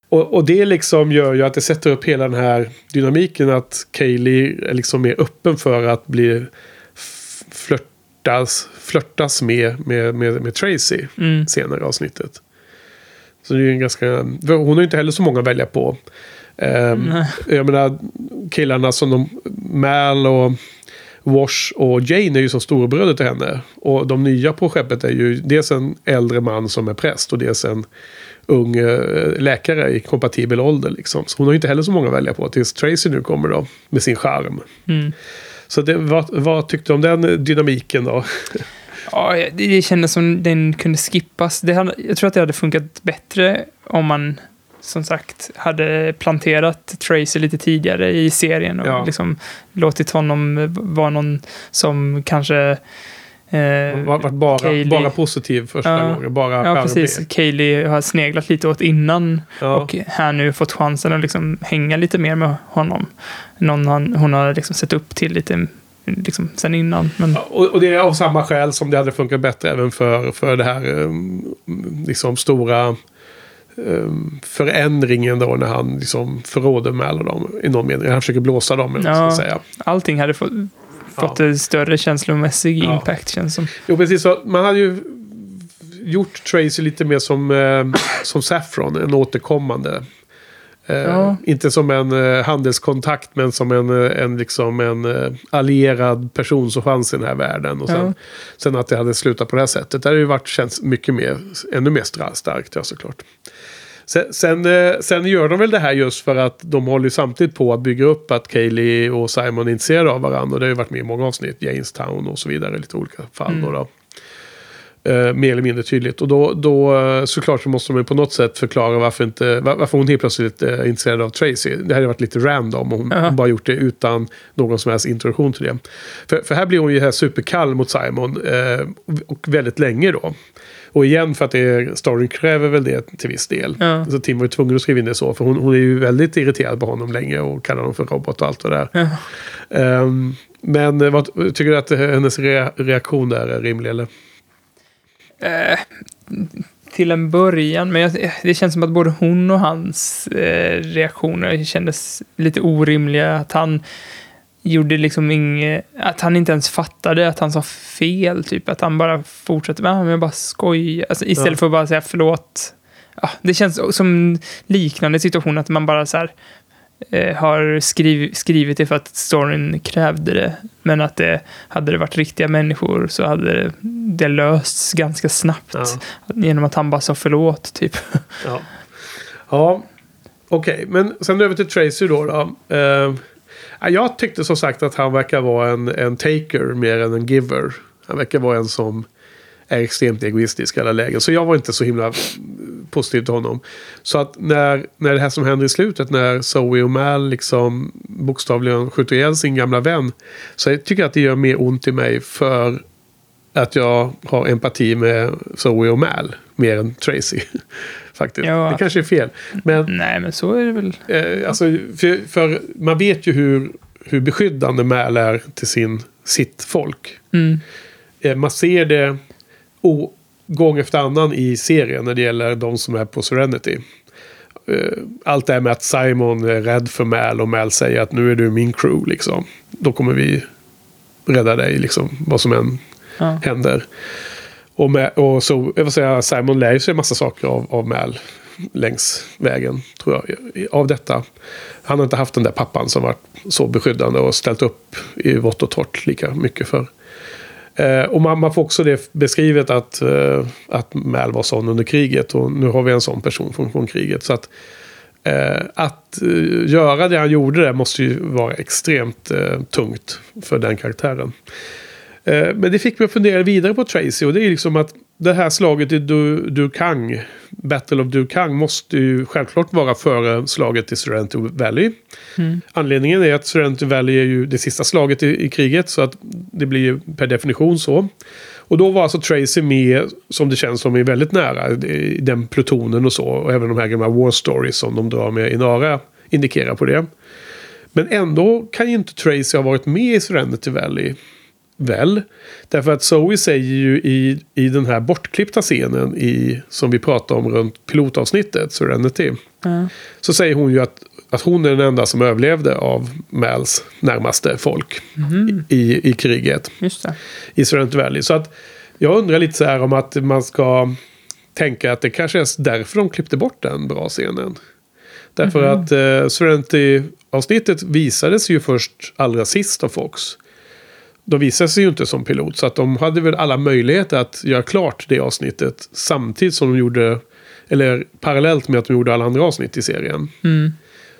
Och, och det liksom gör ju att det sätter upp hela den här dynamiken att Kaylee är liksom mer öppen för att bli flörtas, flörtas med, med, med, med Tracy Mm. senare i avsnittet. Så det är ju en ganska... Hon har ju inte heller så många att välja på. Um, jag menar, killarna som de... Mal och Wash och Jane är ju som storebröder till henne. Och de nya på skeppet är ju dels en äldre man som är präst och dels en ung eh, läkare i kompatibel ålder. Liksom. Så hon har ju inte heller så många att välja på tills Tracy nu kommer då med sin charm. Mm. Så det, vad, vad tyckte du om den dynamiken då? Ja, det, det kändes som den kunde skippas. Det hade, jag tror att det hade funkat bättre om man, som sagt, hade planterat Tracy lite tidigare i serien och Ja. liksom låtit honom vara någon som kanske... Eh, Var, var bara, Kaylee. bara positiv första Ja. gången. Bara Ja, precis. Kaylee har sneglat lite åt innan Ja. och här nu fått chansen att liksom hänga lite mer med honom. Någon han, hon har liksom sett upp till lite liksom, sen innan. Men, Ja, Och, och det är av samma skäl som det hade funkat bättre även för, för det här um, liksom stora förändringen då när han liksom förråder med alla dem i någon mening. Han försöker blåsa dem, eller Ja. säga. allting hade fått, fått en större känslomässig Ja. impact känns som. Jo, precis. Så man hade ju gjort Tracy lite mer som, eh, som Saffron, en återkommande. Eh, Ja. Inte som en eh, handelskontakt, men som en, eh, en, liksom en allierad person som fanns i den här världen. Och sen, Ja. sen att det hade slutat på det här sättet. Det hade ju varit, känts mycket mer, ännu mer starkt, ja såklart. Sen, sen, sen gör de väl det här just för att de håller ju samtidigt på att bygga upp att Kaylee och Simon är intresserade av varandra. Och det har ju varit med i många avsnitt, Jamestown och så vidare, lite olika fall. Då, då. Eh, mer eller mindre tydligt. Och då, då eh, såklart så måste de ju på något sätt förklara varför, inte, var, varför hon helt plötsligt är eh, intresserad av Tracy. Det hade varit lite random om hon Ja. bara gjort det utan någon som helst introduktion till det. För, för här blir hon ju här superkall mot Simon eh, och väldigt länge då. Och igen för att det är, storyn kräver väl det till viss del. Ja. Så Tim var ju tvungen att skriva in det så. För hon, hon är ju väldigt irriterad på honom länge och kallar honom för robot och allt det där. Ja. Ehm, men eh, vad, tycker du att hennes rea- reaktion där är rimlig eller? Eh, till en början, men jag, det känns som att både hon och hans eh, reaktioner kändes lite orimliga. Att han gjorde liksom inget, att han inte ens fattade att han sa fel, typ. Att han bara fortsatte, "Ah, men jag bara skojar. Alltså, istället Ja. för att bara säga förlåt. Ja, det känns som liknande situation, att man bara så här, eh, har skriv, skrivit det för att storyn krävde det. Men att det hade det varit riktiga människor så hade det, det lösts ganska snabbt. Ja. Genom att han bara sa förlåt, typ. Ja, ja okej. Men sen över till Tracy då. då. Eh, ja, jag tyckte som sagt att han verkar vara en, en taker mer än en giver. Han verkar vara en som är extremt egoistisk i alla lägen. Så jag var inte så himla positiv till honom. Så att när, när det här som händer i slutet, när Zoe och Mal liksom bokstavligen skjuter ihjäl sin gamla vän. Så jag tycker att det gör mer ont i mig för att jag har empati med Zoe och Mal. Mer än Tracy. *laughs* Faktiskt. Ja. Det kanske är fel. Men Nej, men så är det väl. Eh, alltså, för, för man vet ju hur, hur beskyddande Mal är till sin, sitt folk. Mm. Eh, man ser det o, gång efter annan i serien när det gäller de som är på Serenity. Eh, allt det här med att Simon är rädd för Mal och Mal säger att nu är du min crew liksom. Då kommer vi rädda dig liksom, vad som än Ja. händer. Och, med, och så, jag vill säga, Simon lär sig en massa saker av, av Mal längs vägen, tror jag, av detta. Han har inte haft den där pappan som varit så beskyddande och ställt upp i vått och torrt lika mycket för. Eh, och man, man får också det beskrivet att, eh, att Mal var sån under kriget och nu har vi en sån person från, från kriget. Så att, eh, att eh, göra det han gjorde där måste ju vara extremt eh, tungt för den karaktären. Eh, Men det fick mig att fundera vidare på Tracy och det är liksom att det här slaget i Du- Dukang, Battle of Dukang, måste ju självklart vara före slaget i Serenity Valley. Anledningen är att Serenity Valley är ju det sista slaget i, i kriget så att det blir ju per definition så. Och då var alltså Tracy med, som det känns som, är väldigt nära i den plutonen och så. Och även de här gamla War Stories som de drar med i Nara indikerar på det. Men ändå kan ju inte Tracy ha varit med i Serenity Valley. Väl? Därför att Zoe säger ju i, i den här bortklippta scenen i, som vi pratade om runt pilotavsnittet, Serenity. Ja. Så säger hon ju att, att hon är den enda som överlevde av Mals närmaste folk i, i kriget i Serenity Valley. Så att jag undrar lite så här om att man ska tänka att det kanske är därför de klippte bort den bra scenen. Därför att eh, Serenity-avsnittet visades ju först allra sist av Fox. De visade sig ju inte som pilot så att de hade väl alla möjligheter att göra klart det avsnittet samtidigt som de gjorde, eller parallellt med att de gjorde alla andra avsnitt i serien. Mm.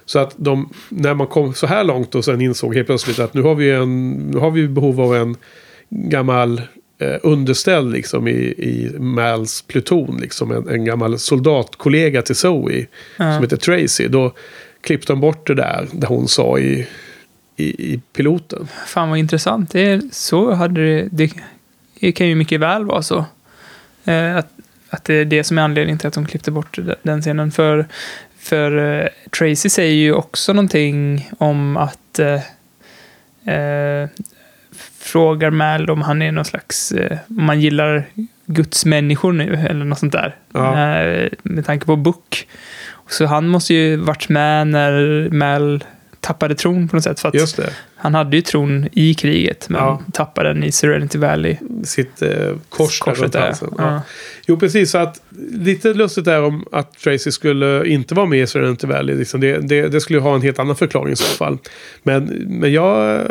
Så att de, när man kom så här långt och sen insåg helt plötsligt att nu har vi, en, nu har vi behov av en gammal eh, underställd liksom i, i Mals pluton. Liksom en, en gammal soldatkollega till Zoe Ja. som heter Tracy. Då klippte de bort det där, där hon sa i, i, i piloten. Fan vad intressant. Det är, så hade det, det... Det kan ju mycket väl vara så. Eh, att, att det är det som är anledningen till att de klippte bort den- scenen. För, för eh, Tracy säger ju också någonting om att... Eh, eh, frågar Mal om han är någon slags... Eh, om man gillar Guds människor nu, eller något sånt där. Ja. Eh, med tanke på Book. Så han måste ju varit med när Mal tappade tron på något sätt. För att han hade ju tron i kriget, men Ja. tappade den i Serenity Valley. Sitt eh, kors där Korset där. halsen. Ja. Ja. Jo, precis. Så att, lite lustigt är om att Tracy skulle inte vara med i Serenity Valley. Liksom det, det, det skulle ha en helt annan förklaring i så fall. Men, men jag eh,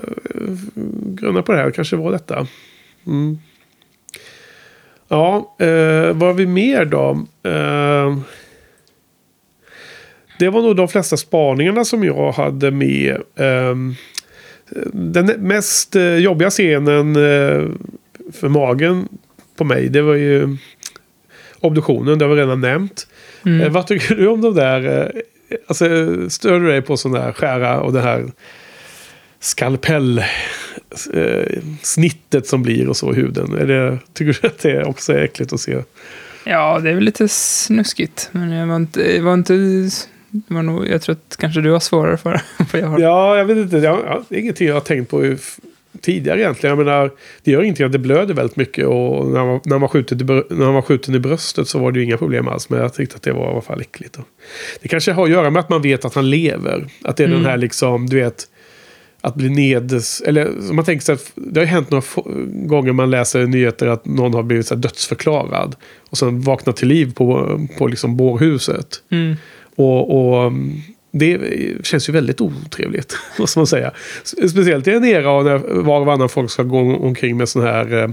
grunnar på det här. Det kanske var detta. Mm. Ja, eh, vad har vi mer då? Eh, det var nog de flesta spaningarna som jag hade med. Eh, den mest eh, jobbiga scenen eh, för magen på mig, det var ju obduktionen, det har vi redan nämnt. Mm. Eh, vad tycker du om de där, alltså stör du dig på sådana här skära och det här skalpell eh, snittet som blir och så i huden? Är det, tycker du att det också är äckligt att se? ja, det är väl lite snuskigt. Men jag var inte... Det var inte det nog, jag tror att kanske du har svårare för *laughs* vad jag har. Ja, jag vet inte. Ja, ja, det är ingenting jag har tänkt på tidigare egentligen. Jag menar, det gör ingenting att det blöder väldigt mycket. Och när var- när i, br- när han var skjuten i bröstet så var det ju inga problem alls. Men jag tyckte att det var i alla fall äckligt. Det kanske har att göra med att man vet att han lever. Att det är den här liksom, du vet, att bli nedes... Eller man tänker sig att det har hänt några gånger man läser nyheter att någon har blivit så dödsförklarad. Och sen vaknat till liv på, på liksom bårhuset. Mm. Och, och mm, det känns ju väldigt otrevligt, *laughs* måste man säga. Speciellt i en era när var och varannan folk ska gå omkring med sån här eh,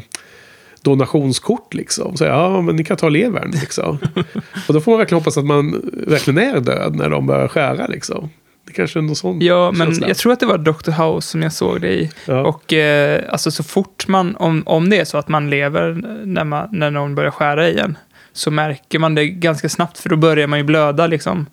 donationskort liksom. Så ja, men ni kan ta levern liksom. *laughs* och då får man verkligen hoppas att man verkligen är död när de börjar skära liksom. Det kanske är någon sån Ja, men känsla. jag tror att det var Dr. House som jag såg det i. Ja. Och eh, alltså så fort man, om, om det är så att man lever när, man, när någon börjar skära i en, så märker man det ganska snabbt, för då börjar man ju blöda liksom.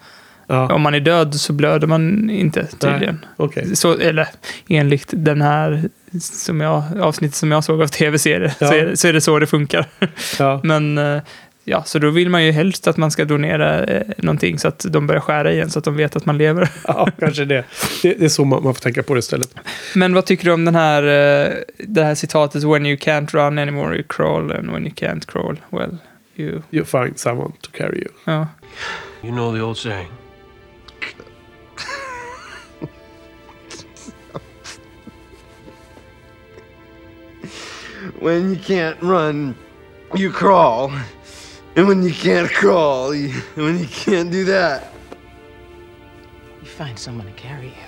ja. Om man är död så blöder man inte tydligen. Okej. Så, eller enligt den här som jag, avsnittet som jag såg av tv-serier, Ja. så, är, så är det så det funkar. *laughs* Ja. Men eh, ja, så då vill man ju helst att man ska donera eh, någonting så att de börjar skära igen så att de vet att man lever. *laughs* ja, kanske det. det. Det är så man, man får tänka på det istället. Men vad tycker du om den här, eh, det här citatet When you can't run anymore you crawl and when you can't crawl, well, you... You find someone to carry you. Ja. You know the old saying. *laughs* When you can't run, you crawl. And when you can't crawl, you, when you can't do that, You find someone to carry you.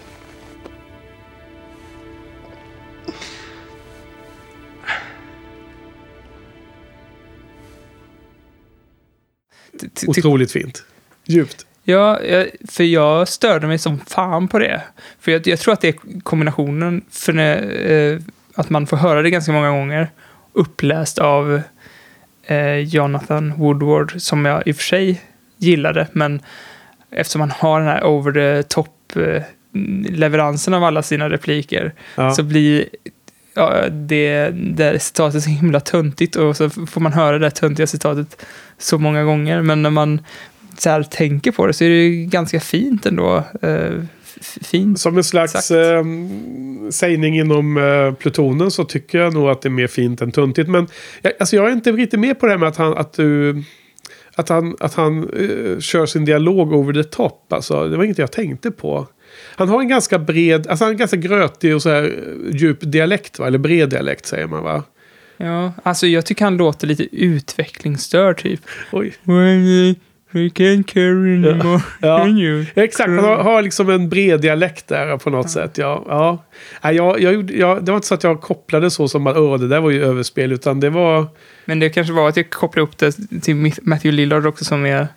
Otroligt fint. Djupt. Ja, för jag störde mig som fan på det. För jag, jag tror att det är kombinationen, för när, eh, att man får höra det ganska många gånger, uppläst av eh, Jonathan Woodward, som jag i och för sig gillade, men eftersom han har den här over the top eh, leveransen av alla sina repliker, Ja. så blir ja, det, det citatet så himla töntigt och så får man höra det där töntiga citatet så många gånger. Men när man så här tänker på det så är det ju ganska fint ändå. Eh, fint. Som en slags eh, sägning inom eh, plutonen så tycker jag nog att det är mer fint än tuntigt. Men jag, alltså jag är inte riktigt med på det här med att han, att du, att han, att han eh, kör sin dialog over the top. Alltså, det var inget jag tänkte på. Han har en ganska bred, alltså han en ganska grötig och så här eh, djup dialekt va? Eller bred dialekt säger man va? Ja, alltså jag tycker han låter lite utvecklingsstörd typ. Oj. We can't carry anymore. *laughs* Ja. You? Exakt, han har, har liksom en bred dialekt där på något sätt. Ja, ja. Nej, jag, jag, jag, det var inte så att jag kopplade så som att Åh, det där var ju överspel. Utan det var... Men det kanske var att jag kopplade upp det till Matthew Lillard också som är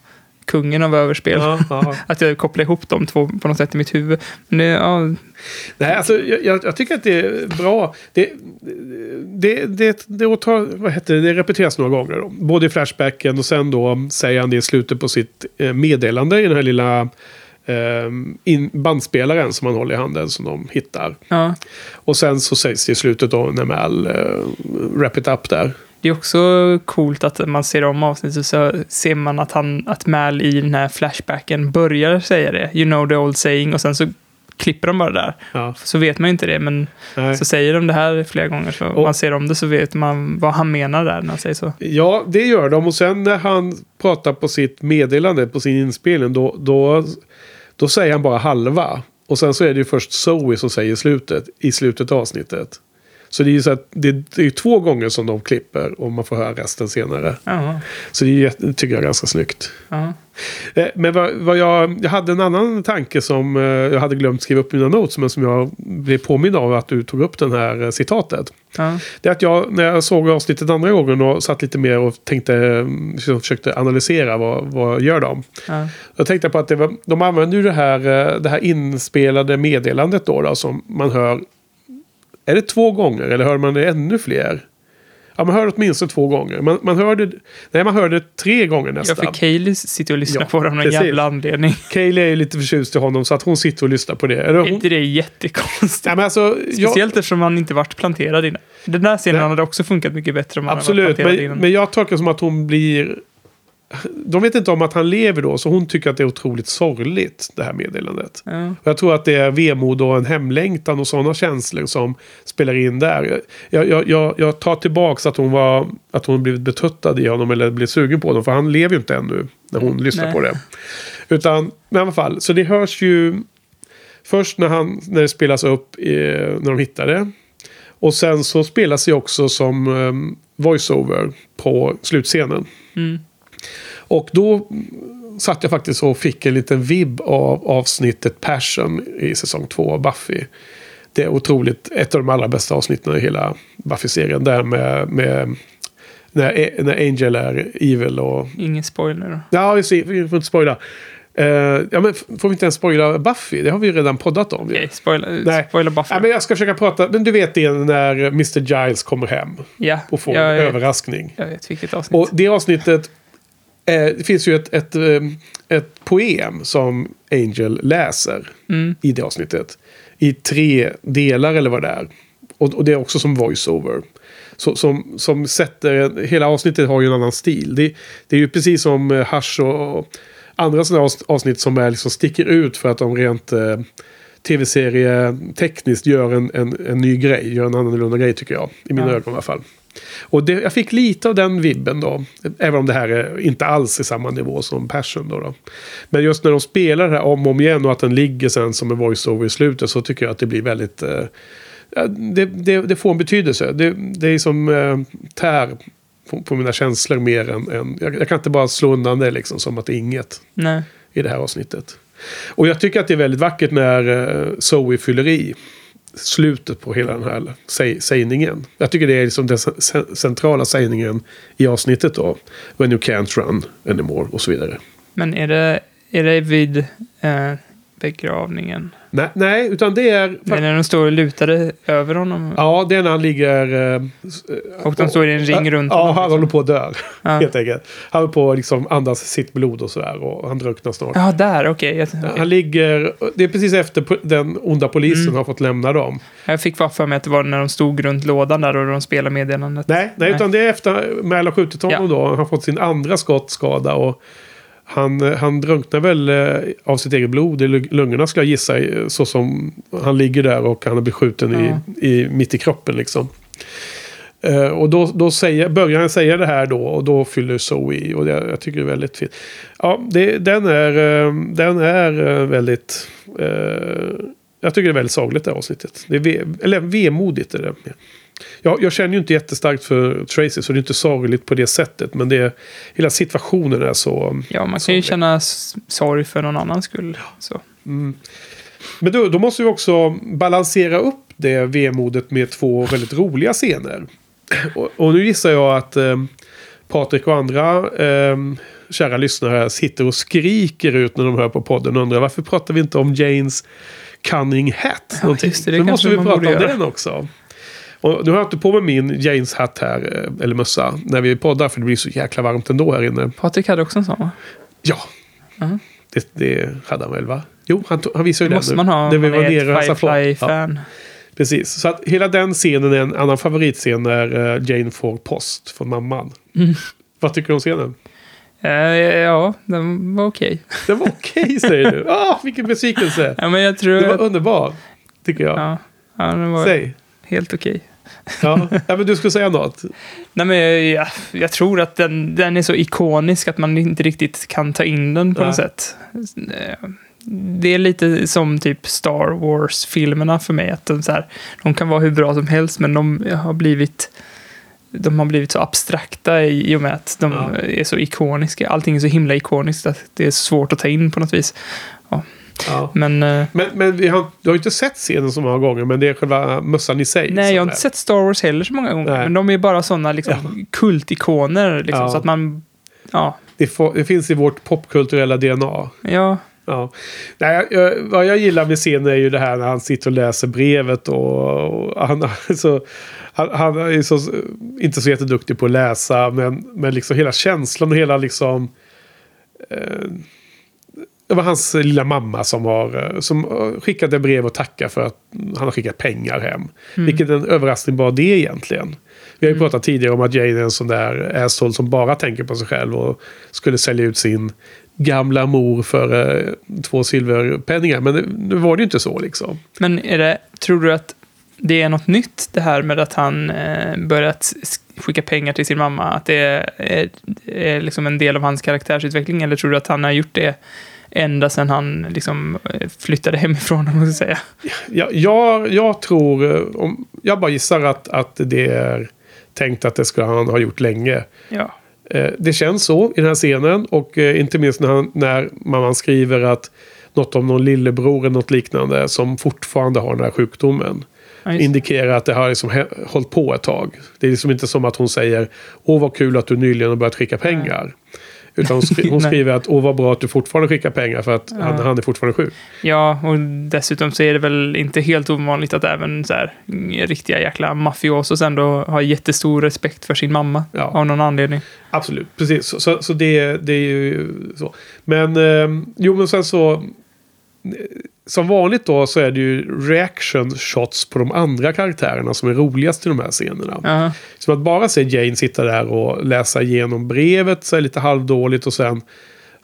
kungen av överspel. Ja, ja. *laughs* Att jag kopplade ihop de två på något sätt i mitt huvud. Men det, ja, Nej, alltså, jag, jag tycker att det är bra. Det, det, det, det, åtar, vad heter det, det repeteras några gånger. Då. Både i Flashbacken och sen då säger han det i slutet på sitt eh, meddelande i den här lilla eh, in, bandspelaren som han håller i handen som de hittar. ja. Och sen så sägs det i slutet då när Mal eh, wrap it up där. Det är också coolt att man ser om avsnittet så ser man att, han, att Mal i den här flashbacken börjar säga det. You know the old saying. Och sen så klipper de bara där. Ja, Så vet man ju inte det, men nej. så säger de det här flera gånger. Så Och- man ser om det så vet man vad han menar där när han säger så. Ja, det gör de. Och sen när han pratar på sitt meddelande, på sin inspelning, då, då, då säger han bara halva. Och sen så är det ju först Zoe som säger slutet, i slutet av avsnittet. Så det är ju så att det, det är två gånger som de klipper och man får höra resten senare. Ja, Så det är, tycker jag är ganska snyggt. ja. Eh, Men vad, vad jag, jag hade en annan tanke som eh, jag hade glömt skriva upp i mina notes. Men som jag blev påmind av att du tog upp den här eh, citatet. ja. Det är att jag, när jag såg avsnittet andra gången och satt lite mer och tänkte, försökte analysera vad, vad gör de. ja. Jag tänkte på att var, de använder ju det här, det här inspelade meddelandet då, då som man hör. Är det två gånger eller hör man det ännu fler? Ja, man hör åtminstone två gånger. Man, man hör det, nej, man hör det tre gånger Ja, nästan. för Kaylee sitter och lyssnar Ja, på det av någon precis. jävla anledning. *laughs* Kaylee är lite förtjust i honom så att hon sitter och lyssnar på det. Eller Är hon, inte det jättekonstigt? nej, men alltså, jag, Speciellt eftersom han inte varit planterad innan. Den där scenen Nej. hade också funkat mycket bättre om han hade varit Absolut, planterad men, innan. men jag tolkar som att hon blir... De vet inte om att han lever då, så hon tycker att det är otroligt sorgligt, det här meddelandet. Ja. Och jag tror att det är vemod och en hemlängtan och sådana känslor som spelar in där. Jag, jag, jag, jag tar tillbaka att hon var att hon blivit betuttad i honom eller blivit sugen på honom. För han lever ju inte ännu när hon lyssnar Nej. på det. Utan, men i alla fall, så det hörs ju först när, han, när det spelas upp eh, när de hittar det. Och sen så spelas det också som um, voiceover på slutscenen. Mm. Och då satt jag faktiskt och fick en liten vibb av avsnittet Passion i säsong två av Buffy. Det är otroligt, ett av de allra bästa avsnitten i hela Buffy-serien. Där med, med när, när Angel är evil och... Ingen spoiler då. Ja, vi får inte spoila. Eh, ja, men får vi inte ens spoila Buffy? Det har vi ju redan poddat om. Okej, spoila, Nej. spoila Buffy. Ja, men jag ska försöka prata. Men du vet det när Mr. Giles kommer hem ja, och får jag, en jag, överraskning. jag vet vilket avsnitt. Och det avsnittet. Eh, det finns ju ett, ett, eh, ett poem som Angel läser Mm. i det avsnittet. I tre delar eller vad det är. Och, och det är också som voiceover. Så, som, som sätter, hela avsnittet har ju en annan stil. Det, det är ju precis som eh, Hush och, andra sådana avs- avsnitt som är liksom sticker ut för att de rent eh, tv-serie tekniskt gör en, en, en ny grej. Gör en annorlunda grej tycker jag. I mina Ja. ögon i alla fall. Och det, jag fick lite av den vibben då. Även om det här är inte alls i samma nivå som Passion då. då. Men just när de spelar det här om och om igen och att den ligger sen som en voice-over i slutet så tycker jag att det blir väldigt... Eh, det, det, det får en betydelse. Det, det är som eh, tär på, på mina känslor mer än... än jag, jag kan inte bara slå undan det liksom som att det är inget Nej. i det här avsnittet. Och jag tycker att det är väldigt vackert när uh, Zoe fyller i slutet på hela den här säg, sägningen. Jag tycker det är liksom den centrala sägningen i avsnittet då. When you can't run anymore och så vidare. Men är det, är det vid eh, begravningen? Nej, nej, utan det är... Det är när de står lutade över honom? Ja, det är när han ligger... eh, Och de står i en ring runt Ja, honom, han liksom. håller på att dö. Ja. *laughs* Helt enkelt. Han håller på att liksom andas sitt blod och sådär. Och han drunknar snart. Ja, där, okej. Okej. Han ligger... Det är precis efter den onda polisen Mm. har fått lämna dem. Jag fick bara för mig att det var när de stod runt lådan där och de spelade meddelandet. Nej, nej, Nej. utan det är efter Merle har skjutit honom Ja. då. Han har fått sin andra skottskada och han, eh, han drunknar väl eh, av sitt eget blod i lung- lungorna skulle jag gissa. eh, Så som han ligger där och han har blivit skjuten i, i, mitt i kroppen liksom. Eh, och då, då säger, börjar han säga det här då och då fyller Zoe i. Och det, jag tycker det är väldigt fint. Ja, det, den är, eh, den är eh, väldigt... Jag tycker det är väldigt sagligt det här avsnittet. Det är ve, eller vemodigt är det. Jag, jag känner ju inte jättestarkt för Tracy så det är inte sorgligt på det sättet. Men det är, hela situationen är så... Ja, man kan ju känna sorg för någon annans skull. Så. Men då, då måste vi också balansera upp det vemodet med två väldigt roliga scener. Och, och nu gissar jag att eh, Patrik och andra eh, kära lyssnare sitter och skriker ut när de hör på podden och undrar varför pratar vi inte om Janes Cunning Hat? just det, det Då måste vi prata om göra. den också. Och nu har jag inte på mig min Janes hatt här, eh, eller mössa, när vi poddar för det blir så jäkla varmt ändå här inne. Patrik hade också en sån, va? Ja, Ja. det, det hade han väl va? Jo, han, tog- han visade ju Det den måste nu. man ha När vi var nere och. Ja. Firefly-fan. Precis, så att hela den scenen är en annan favoritscen när eh, Jane får post från mamman. Mm. Vad tycker du om scenen? Eh, ja, den var okej. Den var okej säger du. *laughs* Ah, vilken besvikelse. Ja, men jag tror... Det var att- underbar. Tycker jag. ja, ja, den var Säg. helt okej. Ja. ja, men du skulle säga något. Nej, men jag, jag, jag tror att den, den är så ikonisk att man inte riktigt kan ta in den på Nej. något sätt. Det är lite som typ Star Wars-filmerna för mig. Att de, så här, de kan vara hur bra som helst, men de har blivit, de har blivit så abstrakta i, i och med att de Ja. är så ikoniska. Allting är så himla ikoniskt att det är svårt att ta in på något vis. Ja. Men eh, Men, men vi har, du har ju inte sett scenen så många gånger, men det är själva mössan i sig. nej, jag har inte sett Star Wars heller så många gånger. Nej. Men de är bara sådana liksom, kultikoner. Liksom, Ja. Så att man... Ja, Det, får, det finns i vårt popkulturella DNA. ja, Ja. Nej, jag, vad jag gillar med scenen är ju det här när han sitter och läser brevet och, och han, *laughs* så, han, han är så, inte så jätteduktig på att läsa men, men liksom hela känslan och hela liksom eh, det var hans lilla mamma som har eh, som eh, skickade brev och tackade för att han har skickat pengar hem. Vilket en överraskning var det egentligen. Vi har ju pratat tidigare om att Jane är en sån där asshole som bara tänker på sig själv och skulle sälja ut sin gamla mor för eh, två silverpenningar. Men nu- var det ju inte så liksom. Men är det, tror du att det är något nytt det här med att han eh, börjat skicka pengar till sin mamma? Att det är, är, är liksom en del av hans karaktärsutveckling? Eller tror du att han har gjort det ända sedan han liksom flyttade hemifrån, *laughs* om man ska säga? Jag, jag, jag tror, eh, om, jag bara gissar att, att det är tänkt att det ska han ha gjort länge. Ja. Eh, Det känns så i den här scenen och eh, inte minst när, han, när mamman skriver att något om någon lillebror eller något liknande som fortfarande har den här sjukdomen. Ja, Indikerar att det har liksom hållit på ett tag. Det är liksom inte som att hon säger Åh vad kul att du nyligen har börjat skicka pengar. Utan hon, skri- hon skriver att åh vad bra att du fortfarande skickar pengar för att han, Ja. han är fortfarande sjuk. Ja, och dessutom så är det väl inte helt ovanligt att även så här, mm, riktiga jäkla mafiosos ändå har jättestor respekt för sin mamma. Ja. Av någon anledning. Absolut, precis. Så, så, så det, det är ju så. Men eh, jo, men sen så... Som vanligt då så är det ju reaction shots på de andra karaktärerna som är roligast i de här scenerna. Ja, Som att bara se Jane sitta där och läsa igenom brevet så är lite halvdåligt och sen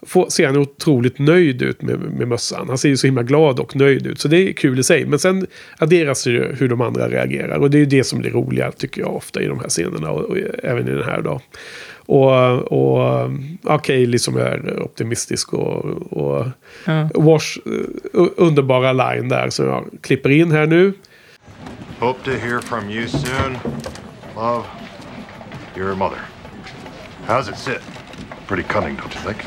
får, ser han otroligt nöjd ut med, med mössan. Han ser ju så himla glad och nöjd ut. Så det är kul i sig. Men sen adderas det ju hur de andra reagerar. Och det är ju det som blir roliga tycker jag ofta i de här scenerna. Och, och även i den här då. Och, och Kaylee som är optimistisk och, och ja. Wash eh, underbara line där som jag klipper in här nu. Hope to hear from you soon. Love, your mother. How's it sit? Pretty cunning, don't you think?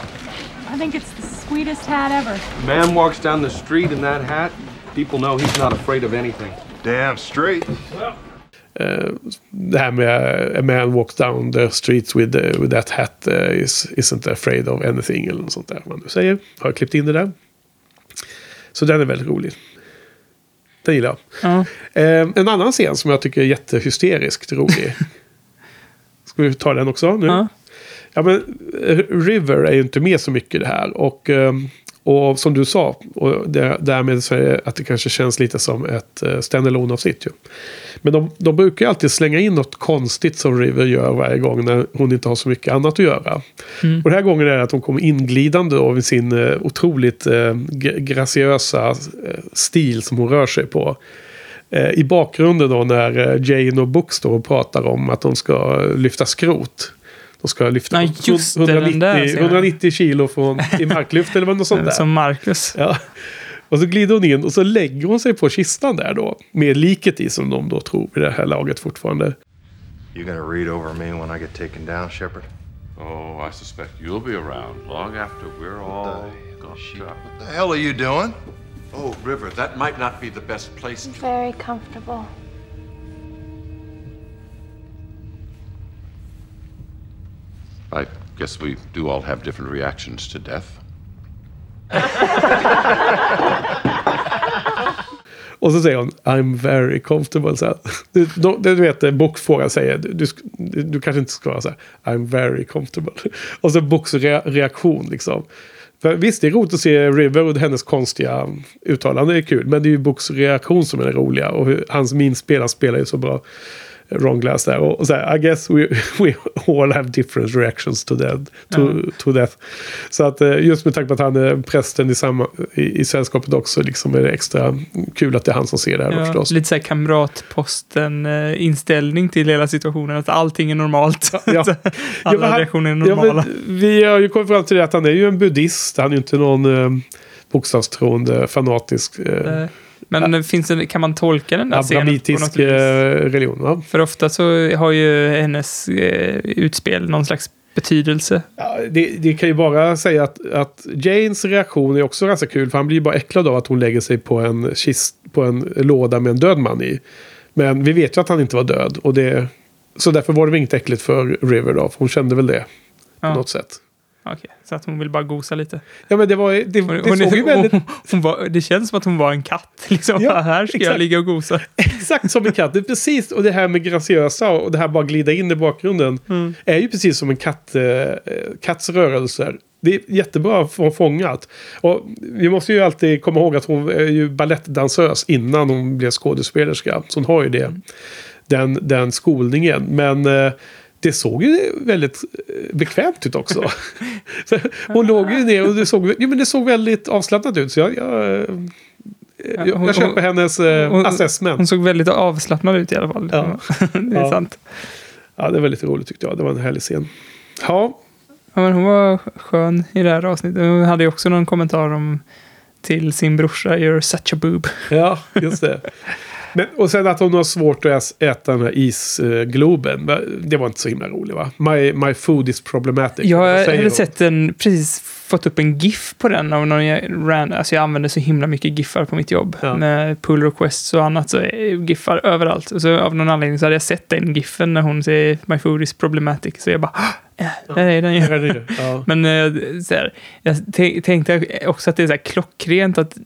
I think it's the sweetest hat ever. Man walks down the street in that hat, people know he's not afraid of anything. Damn straight. Eh, det här med a man walks down the streets with, uh, with that hat uh, is, isn't afraid of anything eller något sånt där. Man nu säger. Har jag klippt in det där. Så den är väldigt rolig. Den gillar jag. Ja. Eh, en annan scen som jag tycker är jättehysteriskt rolig. *laughs* Ska vi ta den också nu? Ja. Ja, men eh, River är ju inte med så mycket det här. Och, ehm, och som du sa, och det, därmed så är det att det kanske känns lite som ett uh, stand avsnitt ju. Men de, de brukar alltid slänga in något konstigt som River gör varje gång när hon inte har så mycket annat att göra. Och den här gången är det att hon kommer inglidande då med sin uh, otroligt uh, graciösa uh, stil som hon rör sig på. Eh, I bakgrunden då när eh, Jane och Book står och pratar om att de ska lyfta skrot. De ska lyfta Ja, just det, den 190, där scenen. 190 kilo från, i marklyft eller vad något sånt *laughs* där. Som Marcus. Ja. Och så glider hon in och så lägger hon sig på kistan där då. Med liket i som de då tror i det här laget fortfarande. You gonna read over me when I get taken down, Shepard? Oh, I suspect you'll be around long after we're all gone. What the hell are you doing? Oh, River, that might not be the best place. Very comfortable. I guess we do all have different reactions to death. *laughs* Och så säger hon I'm very comfortable. Så här. Du, du, du vet, bokfrågan säger du, du, du kanske inte ska vara så här I'm very comfortable. *laughs* Och så Books re, reaktion liksom. För visst, det är roligt att se River och hennes konstiga uttalande är kul. Men det är ju Books reaktion som är det roliga. Och hur, hans minspelare spelar ju så bra. Ron Glass där. Och, och så här, I guess we, *laughs* we all have different reactions to death. To, to death. Så att eh, just med tanke på att han är prästen i, samma, i, i sällskapet också. Liksom är det extra kul att det är han som ser det här Ja, förstås. lite så här kamratposten-inställning till hela situationen. Att allting är normalt. Ja. *laughs* Alla Ja, han- reaktioner är Ja, normala. men vi har ju kommit fram till det att han är ju en buddhist. Han är ju inte någon eh, bokstavstroende fanatisk eh, Men finns det, kan man tolka den där scenen abramitisk religion. Va? För ofta så har ju hennes eh, utspel någon slags betydelse. Ja, det, det kan ju bara säga att, att Janes reaktion är också ganska kul. För han blir ju bara äcklad av att hon lägger sig på en, kist, på en låda med en död man i. Men vi vet ju att han inte var död. Och det, så därför var det väl inget äckligt för River då. För hon kände väl det. På Ja. något sätt. Okej, så att hon vill bara gosa lite. Ja men det var det, det Hon, hon, såg ju väldigt hon, hon var, det känns som att hon var en katt. *laughs* Liksom. Ja, här ska jag exakt. ligga och gosa. *laughs* exakt som en katt. Det är precis. Och det här med graciösa och det här bara glida in i bakgrunden. Mm. Är ju precis som en katt, eh, katts rörelser. Det är jättebra få- fångat. Och vi måste ju alltid komma ihåg att hon är ju balettdansös innan hon blev skådespelerska. Så hon har ju det. Den, den skolningen. Men eh, det såg ju väldigt eh, bekvämt ut också. *laughs* Så hon låg ju ner och det såg, jo, men det såg väldigt avslappnat ut. Så jag, jag, eh, jag, hon- jag köper hon- hennes eh, hon- assessment. Hon såg väldigt avslappnad ut i alla fall. Ja. *laughs* det är Ja. sant. Ja, det var lite roligt tyckte jag. Det var en härlig scen. Ja, Ja, men hon var skön i det här avsnittet. Hon hade ju också någon kommentar om till sin brorsa, you're such a boob. ja just det. Men, och sen att hon har svårt att äta den här isgloben. Det var inte så himla roligt va? My, my food is problematic. Jag hade sett en, precis fått upp en GIF på den av någon jag ran, alltså jag använder så himla mycket GIFar på mitt jobb. Ja. Med pull requests och annat så GIFar överallt. Och så av någon anledning så hade jag sett den GIFen när hon säger my food is problematic. Så jag bara, "Ah, Nej, den Ja, det är det. Ja. Men eh, så här, jag tän- tänkte också att det är så klockrent att,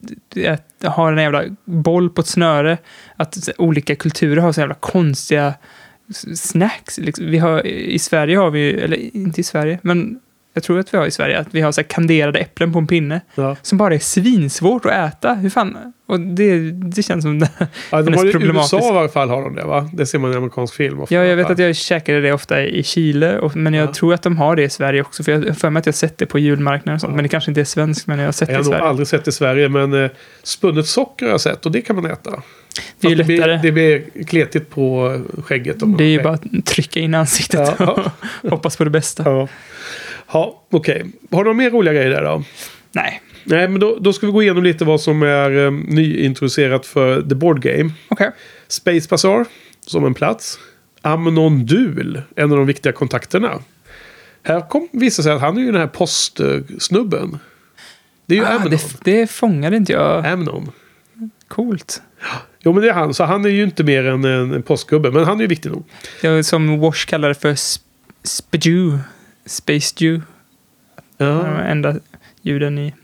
att ha en jävla boll på ett snöre. Att här, olika kulturer har så jävla konstiga snacks. Liksom. Vi har, I Sverige har vi, eller inte i Sverige, men jag tror att vi har i Sverige, att vi har så kanderade äpplen på en pinne. Ja. Som bara är svinsvårt att äta. Hur fan? Och det, det känns som det Ja, de har, I. USA i alla fall har de det va? Det ser man i amerikansk film ofta. Ja, jag vet att jag käkade det ofta i Chile, och, men jag Ja. tror att de har det i Sverige också. För jag har för mig att jag sett det på julmarknaden och sånt. Ja. Men det kanske inte är svenskt, men jag har sett Jag det i har nog Sverige. aldrig sett i Sverige men eh, spunnet socker har jag sett och det kan man äta. Det är ju lättare. Det blir, det blir kletigt på skägget. om Det är ju bara att trycka in ansiktet *laughs* och hoppas på det bästa. Ja, ja okej. Har du några mer roliga grejer där då? Nej, Nej, men då, då ska vi gå igenom lite vad som är um, nyintroducerat för The Board Game. okej. Space Bazaar som en plats. Amnon Dul, en av de viktiga kontakterna. Här kom visa sig att han är ju den här postsnubben. Det är ju Ah, Amnon. det, det fångade inte jag. Amnon. Coolt. Jo men det är han, så han är ju inte mer än en, en postgubbe. Men han är ju viktig nog. Det var som Wash kallade för sp- Spadew. Space. Det var de enda ljuden i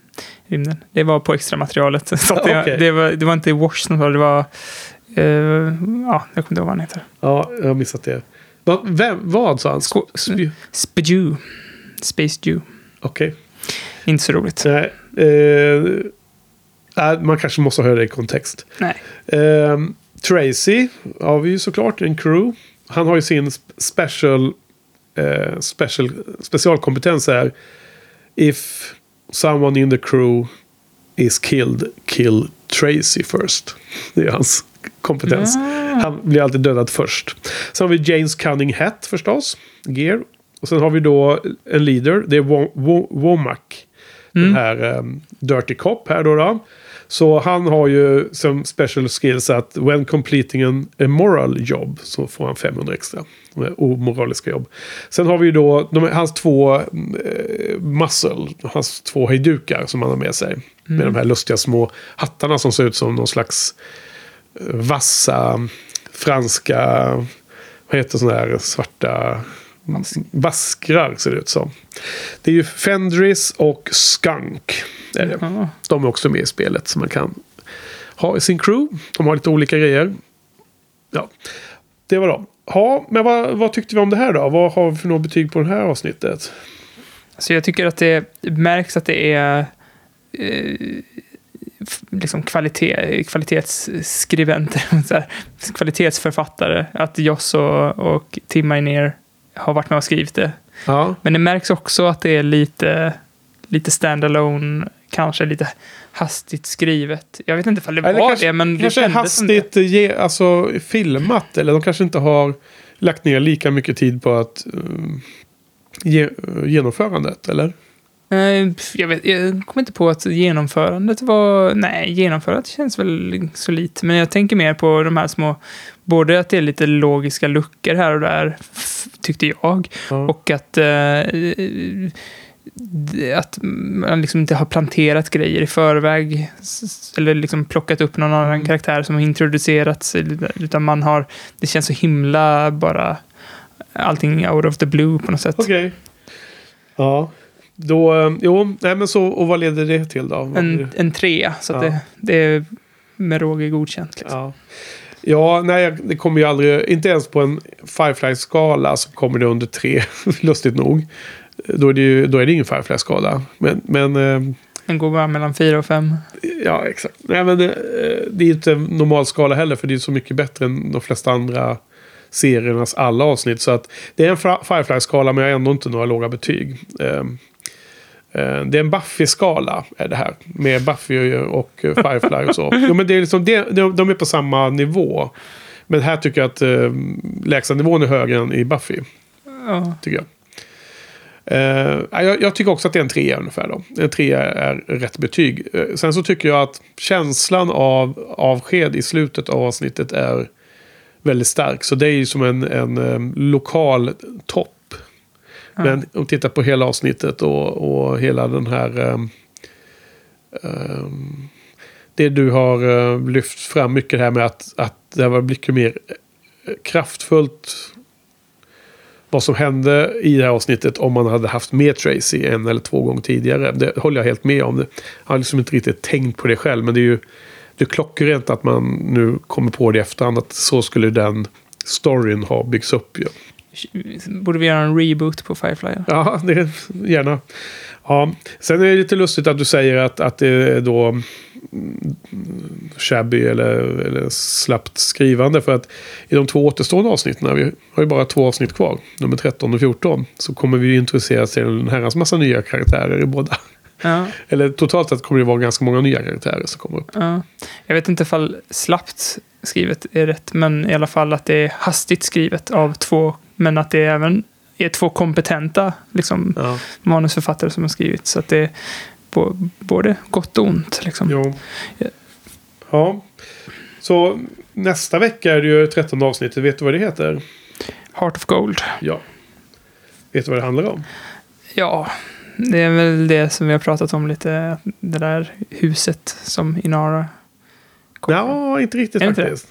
rymden. Det var på extra materialet. *laughs* Så det, Okej. det, var, det var inte Wash som sa det, var... eh, ja, jag kommer inte ihåg vad han heter. Ja, jag har missat det. Va, vem, vad sa han? Sko-. Space Dew. Okej. Inte så roligt. Nej. Eh, nej, man kanske måste höra det i kontext. Nej. Eh, Tracy har vi ju såklart, en crew. Han har ju sin sp- special, eh, special specialkompetens här. If someone in the crew is killed, kill Tracy first. Det är hans kompetens. Han blir alltid dödad först. Sen har vi James Cunning Hat förstås. Gear. Och sen har vi då en leader. Det är Wo- Wo- Womack. Den här um, Dirty Cop här då, då. Så han har ju som special skills att when completing an immoral job så får han 500 extra. Omoraliska jobb. Sen har vi ju då de, hans två eh, muscle, hans två hejdukar som han har med sig. Med de här lustiga små hattarna som ser ut som någon slags eh, vassa franska, vad heter sådana här svarta baskrar ser det ut som. Det är ju Fendris och Skunk. Är det. Ja. De är också med i spelet som man kan ha i sin crew. De har lite olika grejer. Ja, det var de. Ja, men vad, vad tyckte vi om det här då? Vad har vi för något betyg på det här avsnittet? Så jag tycker att det märks att det är eh, liksom kvalitet, kvalitetsskribenter, *laughs* så här, kvalitetsförfattare. Att Joss och, och Tim Minear har varit med och skrivit det. Ja, Men det märks också att det är lite, lite standalone, kanske lite hastigt skrivet. Jag vet inte ifall det Eller var kanske- det, men det kanske som det. hastigt ge, alltså, filmat. Eller de kanske inte har lagt ner lika mycket tid på att eh, ge, genomförandet. Eller? Eh, Jag, vet, jag kommer inte på att genomförandet var... Nej, genomförandet känns väl solitt. Men jag tänker mer på de här små... Både att det är lite logiska luckor här och där, tyckte jag. Ja. Och att... Eh, att man liksom inte har planterat grejer i förväg. Eller liksom plockat upp någon annan Mm. karaktär som har introducerats. Utan man har... Det känns så himla bara... Allting out of the blue på något sätt. Okej. Ja. Då, eh, jo, nej men så, och vad leder det till då? En, en trea, så Ja. det, det är med råge godkänt. Liksom. Ja. Ja, nej, det kommer ju aldrig, inte ens på en Firefly-skala så kommer det under tre, *laughs* lustigt nog. Då är det ju då är det ingen Firefly-skala. Men, men eh, Den går bara mellan fyra och fem. ja, exakt. Nej, men det, eh, det är inte en normal skala heller, för det är så mycket bättre än de flesta andra seriernas alla avsnitt. Så att det är en Fi- Firefly-skala, men jag har ändå inte några låga betyg. Eh, eh, Det är en Buffy-skala, är det här. Med Buffy och Firefly och så. *laughs* Jo, men det är liksom, de, är på samma nivå. Men här tycker jag att eh, lägsta nivån är högre än i Buffy. Ja. Tycker jag. Eh, jag, jag tycker också att det är en trea ungefär. Då. En trea är rätt betyg. Eh, sen så tycker jag att känslan av avsked i slutet av avsnittet är väldigt stark. Så det är ju som en, en eh, lokal topp. Men om tittar på hela avsnittet och, och hela den här... ehm, ehm, det du har lyft fram mycket här med att, att det var mycket mer kraftfullt vad som hände i det här avsnittet om man hade haft med Tracy en eller två gånger tidigare. Det håller jag helt med om. Jag har liksom inte riktigt tänkt på det själv. Men det är ju det är klockrent att man nu kommer på det i efterhand. Att så skulle den storyn ha byggts upp. ju. Borde vi göra en reboot på Firefly? Ja, det, gärna. Ja. Sen är det lite lustigt att du säger att, att det är då mm, shabby eller, eller slappt skrivande. För att i de två återstående avsnitten, vi har ju bara två avsnitt kvar, nummer 13 och 14, så kommer vi ju introduceras till en herrans massa nya karaktärer i båda. Ja. Eller totalt sett kommer det vara ganska många nya karaktärer som kommer upp. Ja. Jag vet inte ifall slappt skrivet är rätt, men i alla fall att det är hastigt skrivet av två, men att det även är två kompetenta liksom, Ja. manusförfattare som har skrivit. Så att det är både gott och ont. Liksom. Jo. Ja. Så nästa vecka är det ju 13 avsnittet. Vet du vad det heter? Heart of Gold. Ja. Vet du vad det handlar om? Ja, det är väl det som vi har pratat om lite. Det där huset som Inara kom. Ja, inte riktigt det inte faktiskt.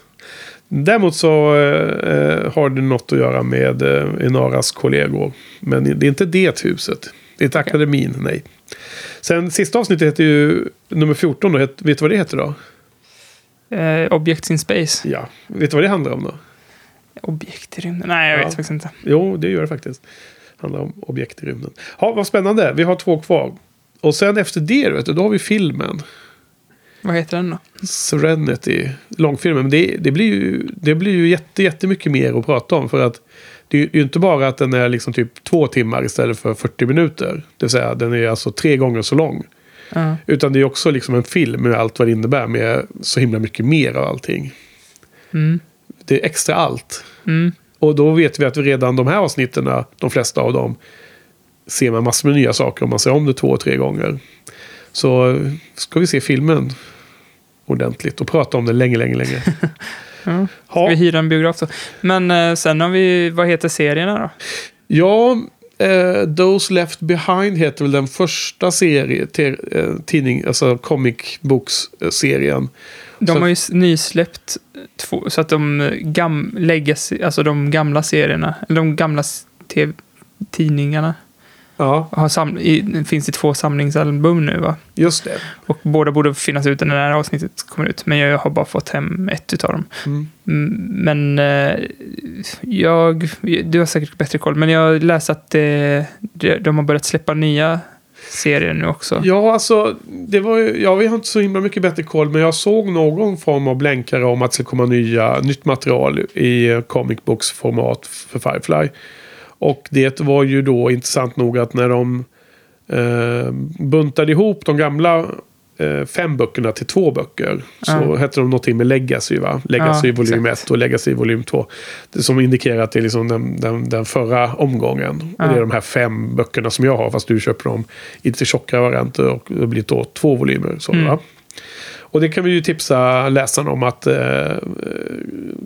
Däremot så eh, har det något att göra med eh, Enaras kollegor. Men det är inte det huset. Det är inte Okej. akademin, nej. Sen sista avsnittet heter ju nummer 14. Då, vet du vad det heter då? Eh, Objects in Space. Ja, vet du vad det handlar om då? Objekt i rymden? Nej, jag Ja. vet faktiskt inte. Jo, det gör det faktiskt. Det handlar om objekt i rymden. Ja, vad spännande. Vi har två kvar. Och sen efter det, vet du, då har vi filmen. Vad heter den då? Serenity, långfilmen. Men det, det blir ju, det blir ju jätte, jättemycket mer att prata om. För att det är ju inte bara att den är liksom typ två timmar istället för 40 minuter. Det vill säga den är alltså tre gånger så lång. Ja. Utan det är också liksom en film med allt vad det innebär. Med så himla mycket mer av allting. Mm. Det är extra allt. Mm. Och då vet vi att vi redan de här avsnitten, de flesta av dem, ser man massor med nya saker om man ser om det två, tre gånger. Så eh, ska vi se filmen ordentligt och prata om den länge, länge, länge. *laughs* Ja. Ja, Vi hyr en biograf då. Men eh, sen har vi, vad heter serierna då? ja eh, Those Left Behind heter väl den första serie, te, eh, tidning, alltså comic books-serien. De Så- har ju nysläppt två, så att de, eh, gam, legacy, alltså de gamla serierna, eller de gamla TV tidningarna, Ja, har sam, i, finns i två samlingsalbum nu va? just det. Och båda borde finnas ut när det här avsnittet kommer ut. Men jag har bara fått hem ett utav dem. Mm. Men eh, jag, du har säkert bättre koll, men jag har läst att eh, de de har börjat släppa nya serier nu också. Ja, alltså, det var ju, ja, vi har inte så himla mycket bättre koll, men jag såg någon form av blänkare om att det ska komma nya, nytt material i eh, comic books format för Firefly. Och det var ju då intressant nog att när de eh, buntade ihop de gamla eh, fem böckerna till två böcker. Så Ja. hette de någonting med Legacy va? Legacy Ja, volym exakt. 1 och Legacy volym 2. Det som indikerar att det är liksom den, den, den förra omgången. Ja. Och det är de här fem böckerna som jag har fast du köper dem i lite tjockare varianter och det blir då två volymer. Så, Mm. Och det kan vi ju tipsa läsarna om att eh,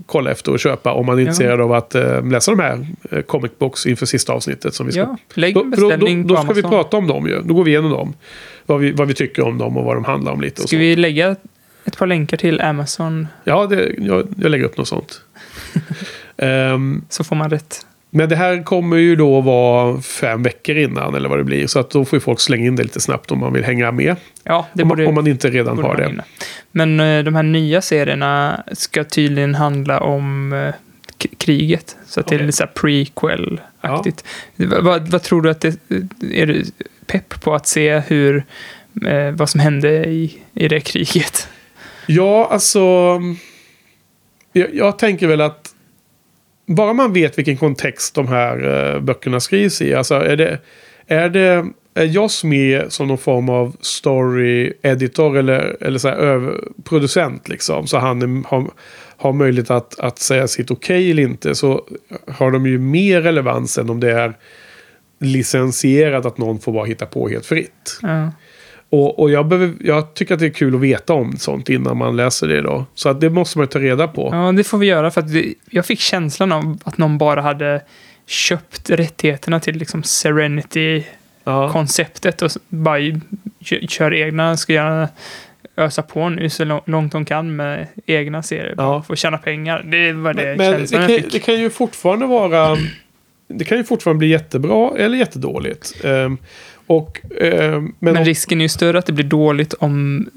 kolla efter och köpa om man är Ja. intresserad av att eh, läsa de här eh, comic books inför sista avsnittet. Som vi ska Ja, lägg då, en för då, då, beställning då på ska vi prata om dem ju. Då går vi igenom dem. Vad vi, vad vi tycker om dem och vad de handlar om lite. Ska vi lägga ett par länkar till Amazon Ja, det, jag, jag lägger upp något sånt. *laughs* Ehm, så får man rätt. Men det här kommer ju då vara fem veckor innan eller vad det blir. Så att då får ju folk slänga in det lite snabbt om man vill hänga med. Ja, det Om, borde, man- om man inte redan har det. hinna. Men eh, de här nya serierna ska tydligen handla om eh, kriget. Så att det är lite prequel-aktigt. Vad, vad, vad tror du att det... Är du pepp på att se hur... Eh, vad som hände i, i det kriget? Ja, alltså. Jag, jag tänker väl att. Bara man vet vilken kontext de här eh, böckerna skrivs i. Alltså är det. Är det. Är Joss med som någon form av story editor eller, eller så här över, producent liksom. Så han är, har, har möjlighet att, att säga sitt okej eller inte. Så har de ju mer relevans än om det är licensierat att någon får bara hitta på helt fritt. Ja. Och, och jag, behöver, jag tycker att det är kul att veta om sånt innan man läser det då. Så att det måste man ta reda på. ja, det får vi göra. För att det, jag fick känslan av att någon bara hade köpt rättigheterna till liksom Serenity-konceptet Ja. och bara kör egna, ska göra ösa på nu så lång- långt de kan med egna serier. Ja. För att tjäna pengar. Det var det Men, men det, känslan kan, jag det fick. kan ju fortfarande vara det kan ju fortfarande bli jättebra eller jättedåligt. Ehm, och, ehm, men, Men om- risken är ju större att det blir dåligt om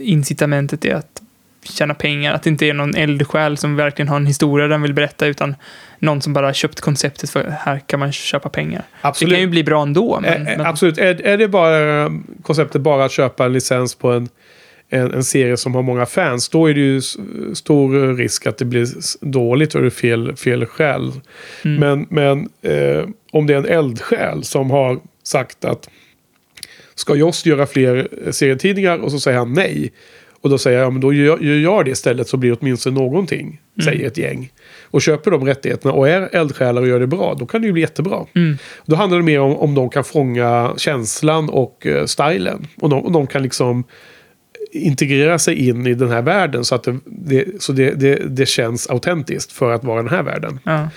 incitamentet är att tjäna pengar. Att det inte är någon eldsjäl som verkligen har en historia den vill berätta, utan någon som bara köpt konceptet för här kan man köpa pengar. Absolut. Det kan ju bli bra ändå. Men, Eh, eh, men, Absolut. Är, är det bara konceptet bara att köpa en licens på en, en, en serie som har många fans, då är det ju stor risk att det blir dåligt och det är fel, fel själ. Mm. Men, men eh, om det är en eldsjäl som har sagt att ska Joss göra fler eh, serietidningar och så säger han nej. Och då säger jag, ja, men då gör, gör jag det istället så blir det åtminstone någonting, säger ett gäng. Och köper de rättigheterna och är eldsjälar och gör det bra, då kan det ju bli jättebra. Då handlar det mer om om de kan fånga känslan och uh, stilen. Och de, och de kan liksom integrera sig in i den här världen så att det, det, så det, det, det känns autentiskt för att vara den här världen. ja.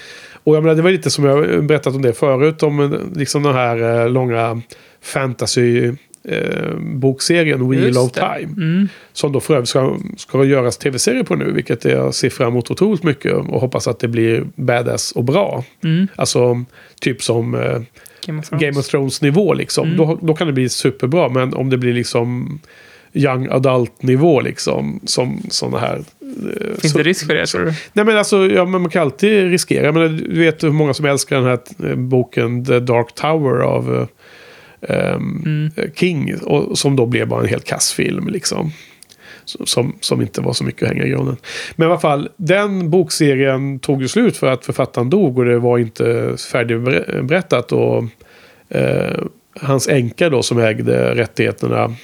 Och jag menar, det var lite som jag berättat om det förut. Om eh, liksom den här eh, långa fantasy eh, bokserien Wheel of. Time. Mm. Som då för övrigt ska, ska göras tv-serie på nu. Vilket jag ser fram emot otroligt mycket. Och hoppas att det blir badass och bra. Mm. Alltså typ som eh, Game of Thrones. Game of Thrones nivå liksom. Mm. Då, då kan det bli superbra. Men om det blir liksom young adult nivå liksom. Som sådana här. eh, Finns så- det risk för det, tror du? Nej men alltså, ja, men man kan alltid riskera. Men du vet hur många som älskar den här eh, boken The Dark Tower av eh, ehm, Mm. eh, King. Och, som då blev bara en helt kass film liksom. Som, som inte var så mycket att hänga i grunden. Men i alla fall, den bokserien tog ju slut för att författaren dog och det var inte färdigberättat. Och eh, hans änka då som ägde rättigheterna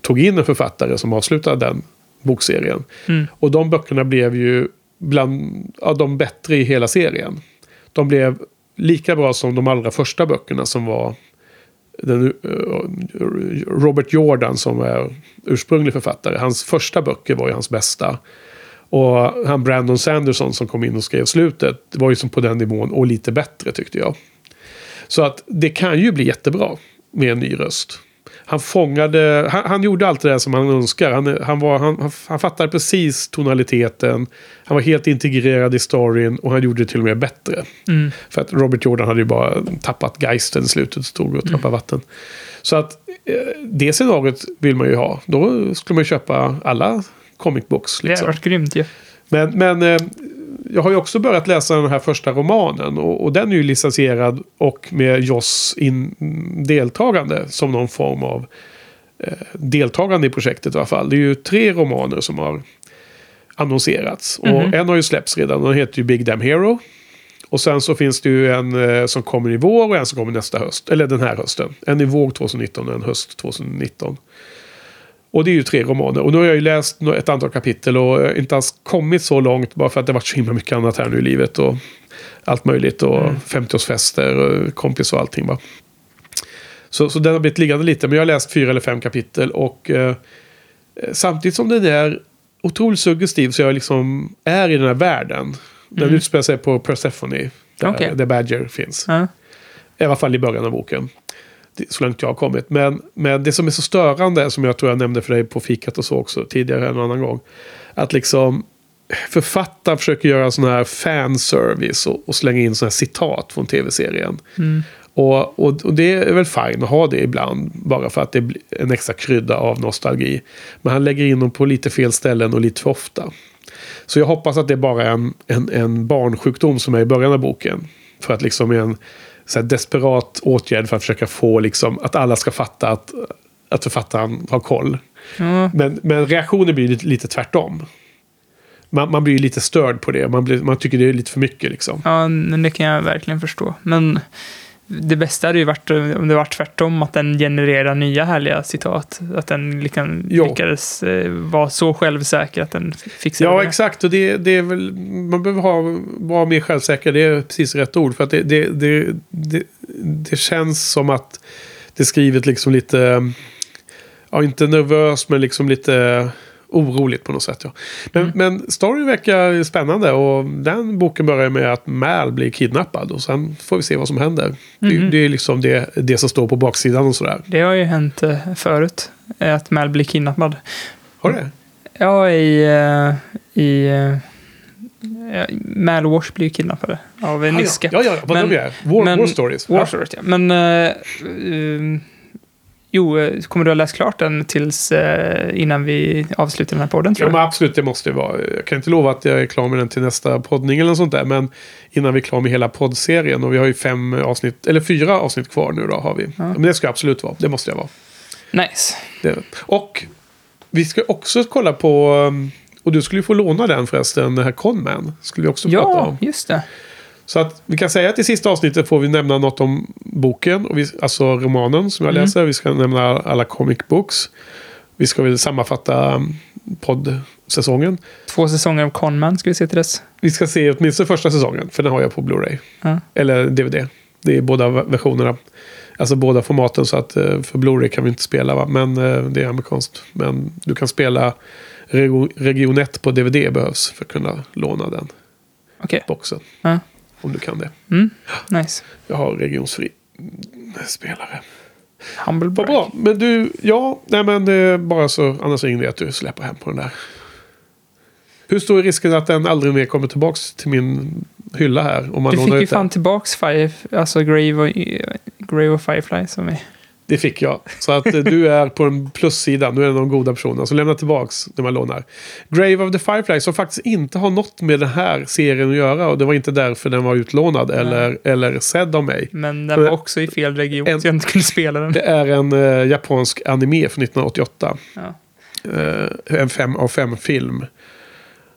tog in en författare som avslutade den bokserien. Mm. Och de böckerna blev ju bland ja, de bättre i hela serien. De blev lika bra som de allra första böckerna som var den, eh, Robert Jordan som är ursprunglig författare. Hans första böcker var ju hans bästa. Och han Brandon Sanderson som kom in och skrev slutet var ju som på den nivån och lite bättre tyckte jag. Så att det kan ju bli jättebra med en ny röst. Han fångade, han, han gjorde allt det där som han önskar. Han, han, var, han, han fattade precis tonaliteten. Han var helt integrerad i storyn och han gjorde det till och med bättre. Mm. För att Robert Jordan hade ju bara tappat geisten i slutet, stod och trappade vatten. Så att eh, det scenariot vill man ju ha. Då skulle man ju köpa alla comic books. Det hade Liksom. varit grymt ju. Men, men eh, jag har ju också börjat läsa den här första romanen. Och, och den är ju licensierad och med Joss in, deltagande som någon form av eh, deltagande i projektet i alla fall. Det är ju tre romaner som har annonserats. Och Mhm. en har ju släppts redan. Den heter ju Big Damn Hero. Och sen så finns det ju en eh, som kommer i vår och en som kommer nästa höst. Eller den här hösten. En i vår 2019 och en höst 2019. Och det är ju tre romaner. Och nu har jag ju läst ett antal kapitel och inte alls kommit så långt. Bara för att det har varit så himla mycket annat här nu i livet. Och allt möjligt. Och 50-årsfester och kompis och allting. Va? Så, så den har blivit liggande lite. Men jag har läst fyra eller fem kapitel. Och eh, samtidigt som den är otroligt suggestiv så jag liksom är i den här världen. Den Mm. utspelar sig på Persephone. Där, Okej. där Badger finns. Ja. I alla fall i början av boken. Så långt jag har kommit. Men, men det som är så störande, som jag tror jag nämnde för dig på fikat och så också tidigare en annan gång. Att liksom författaren försöker göra sån här fanservice och, och slänga in såna här citat från tv-serien. Mm. Och, och, och det är väl fint att ha det ibland. Bara för att det blir en extra krydda av nostalgi. Men han lägger in dem på lite fel ställen och lite för ofta. Så jag hoppas att det är bara en, en, en barnsjukdom som är i början av boken. För att liksom är en så desperat åtgärd för att försöka få liksom, att alla ska fatta att, att författaren har koll. Ja. Men, men reaktionen blir lite, lite tvärtom. Man, man blir lite störd på det. Man, blir, man tycker det är lite för mycket liksom. ja, men det kan jag verkligen förstå. Men det bästa hade ju varit om det var tvärtom, att den genererar nya härliga citat. Att den liksom Jo. lyckades eh, vara så självsäker att den fixar Ja, det. exakt. Och det, det är väl, man behöver ha, vara mer självsäker. Det är precis rätt ord. För att det, det, det, det, det känns som att det är skrivet liksom lite, ja inte nervös men liksom lite oroligt på något sätt. Ja. Men, Mm. men storyn verkar spännande och den boken börjar med att Mal blir kidnappad och sen får vi se vad som händer. Det, Mhm. det är liksom det, det som står på baksidan och sådär. Det har ju hänt eh, förut, eh, att Mal blir kidnappad. Har det? Ja, i, eh, i Ja, Malwash blir ju kidnappade av Niska. Ja, ja, ja, vad de är. War, War Stories. War Ja. Stories, ja. Men... eh, ehm, jo, eh, kommer du ha läst klart den tills eh, innan vi avslutar den här podden, tror Ja, men absolut, det måste det vara. Jag kan inte lova att jag är klar med den till nästa poddning eller något sånt där. Men innan vi är klara med hela poddserien. Och vi har ju fem avsnitt, eller fyra avsnitt kvar nu då har vi. Men det ska absolut vara. Det måste jag vara. Nice. Det. Och vi ska också kolla på... um, Och du skulle ju få låna den förresten, den här Conman. Skulle vi också prata Ja, om. just det. Så att vi kan säga att i sista avsnittet får vi nämna något om boken. Och vi, alltså romanen som jag Mm. läser. Vi ska nämna alla comic books. Vi ska väl sammanfatta um, poddsäsongen. Två säsonger av Conman ska vi se till dess. Vi ska se åtminstone första säsongen, för den har jag på Blu-ray. Ja. Eller DVD. Det är båda versionerna. Alltså båda formaten, så att eh, för Blu-ray kan vi inte spela, va? men eh, det är amerikanskt. Men du kan spela Region 1 på DVD behövs för att kunna låna den Okej. boxen. Ja. Om du kan det. Mm. Nice. Jag har regionsfri spelare. Humble Vad bra. Men du, ja, nej men eh, bara så, annars ringer det att du släpper hem på den där. Hur stor är risken att den aldrig mer kommer tillbaks till min hylla här? Om man Du fick ju den? fan tillbaks Fire, alltså Grave och, Grave och Firefly som är... Det fick jag. Så att eh, du är på en plussida. Du är en av de goda personerna. Så lämna tillbaks när man lånar. Grave of the Firefly som faktiskt inte har något med den här serien att göra. Och det var inte därför den var utlånad eller, eller sedd av mig. Men den var också i fel region En- så jag inte kunde spela den. Det är en eh, japansk anime från 1988. Ja. Eh, en fem av fem film.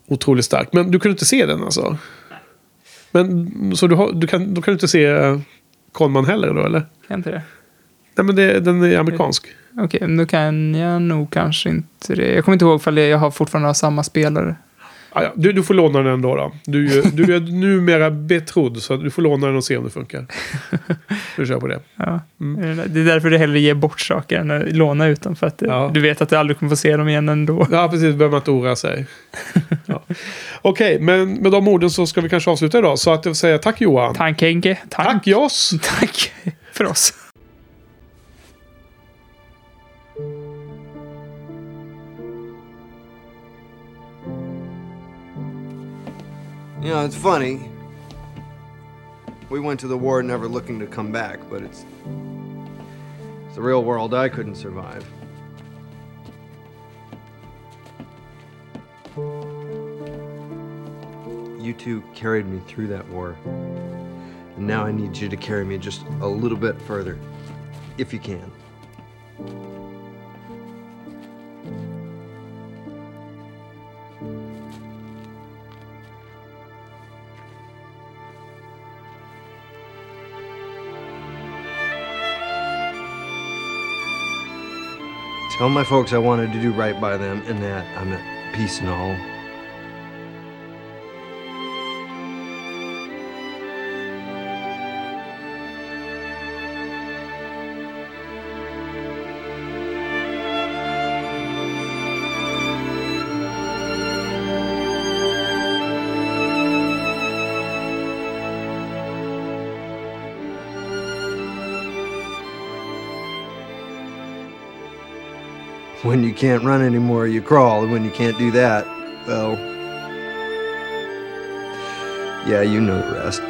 Otroligt stark. Men du kunde inte se den alltså? Men så du, har, du kan, då kan du inte se uh, Conman heller då eller? Kan inte det? Nej men det, den är amerikansk. Okej, men då kan jag nog kanske inte det. Jag kommer inte ihåg ifall jag har fortfarande har samma spelare. Ah, ja. du, du får låna den då. då. Du, du är numera betrodd så du får låna den och se om det funkar. *laughs* Du kör på det. Ja. Mm. Det är därför du hellre ger bort saker än att låna ut dem. För att eh, Ja. du vet att du aldrig kommer få se dem igen ändå. Ja, precis. behöver man inte oroa sig. Ja. Okej, men med de orden så ska vi kanske avsluta idag. Så att jag säga tack Johan. Tack Henke. Tack. Tack Joss. *laughs* Tack för oss. You know, it's funny. We went to the war never looking to come back, but it's it's the real world I couldn't survive. You two carried me through that war. And now I need you to carry me just a little bit further, if you can. Tell my folks I wanted to do right by them and that I'm at peace and all. When you can't run anymore, you crawl, and when you can't do that, well, yeah, you know the rest.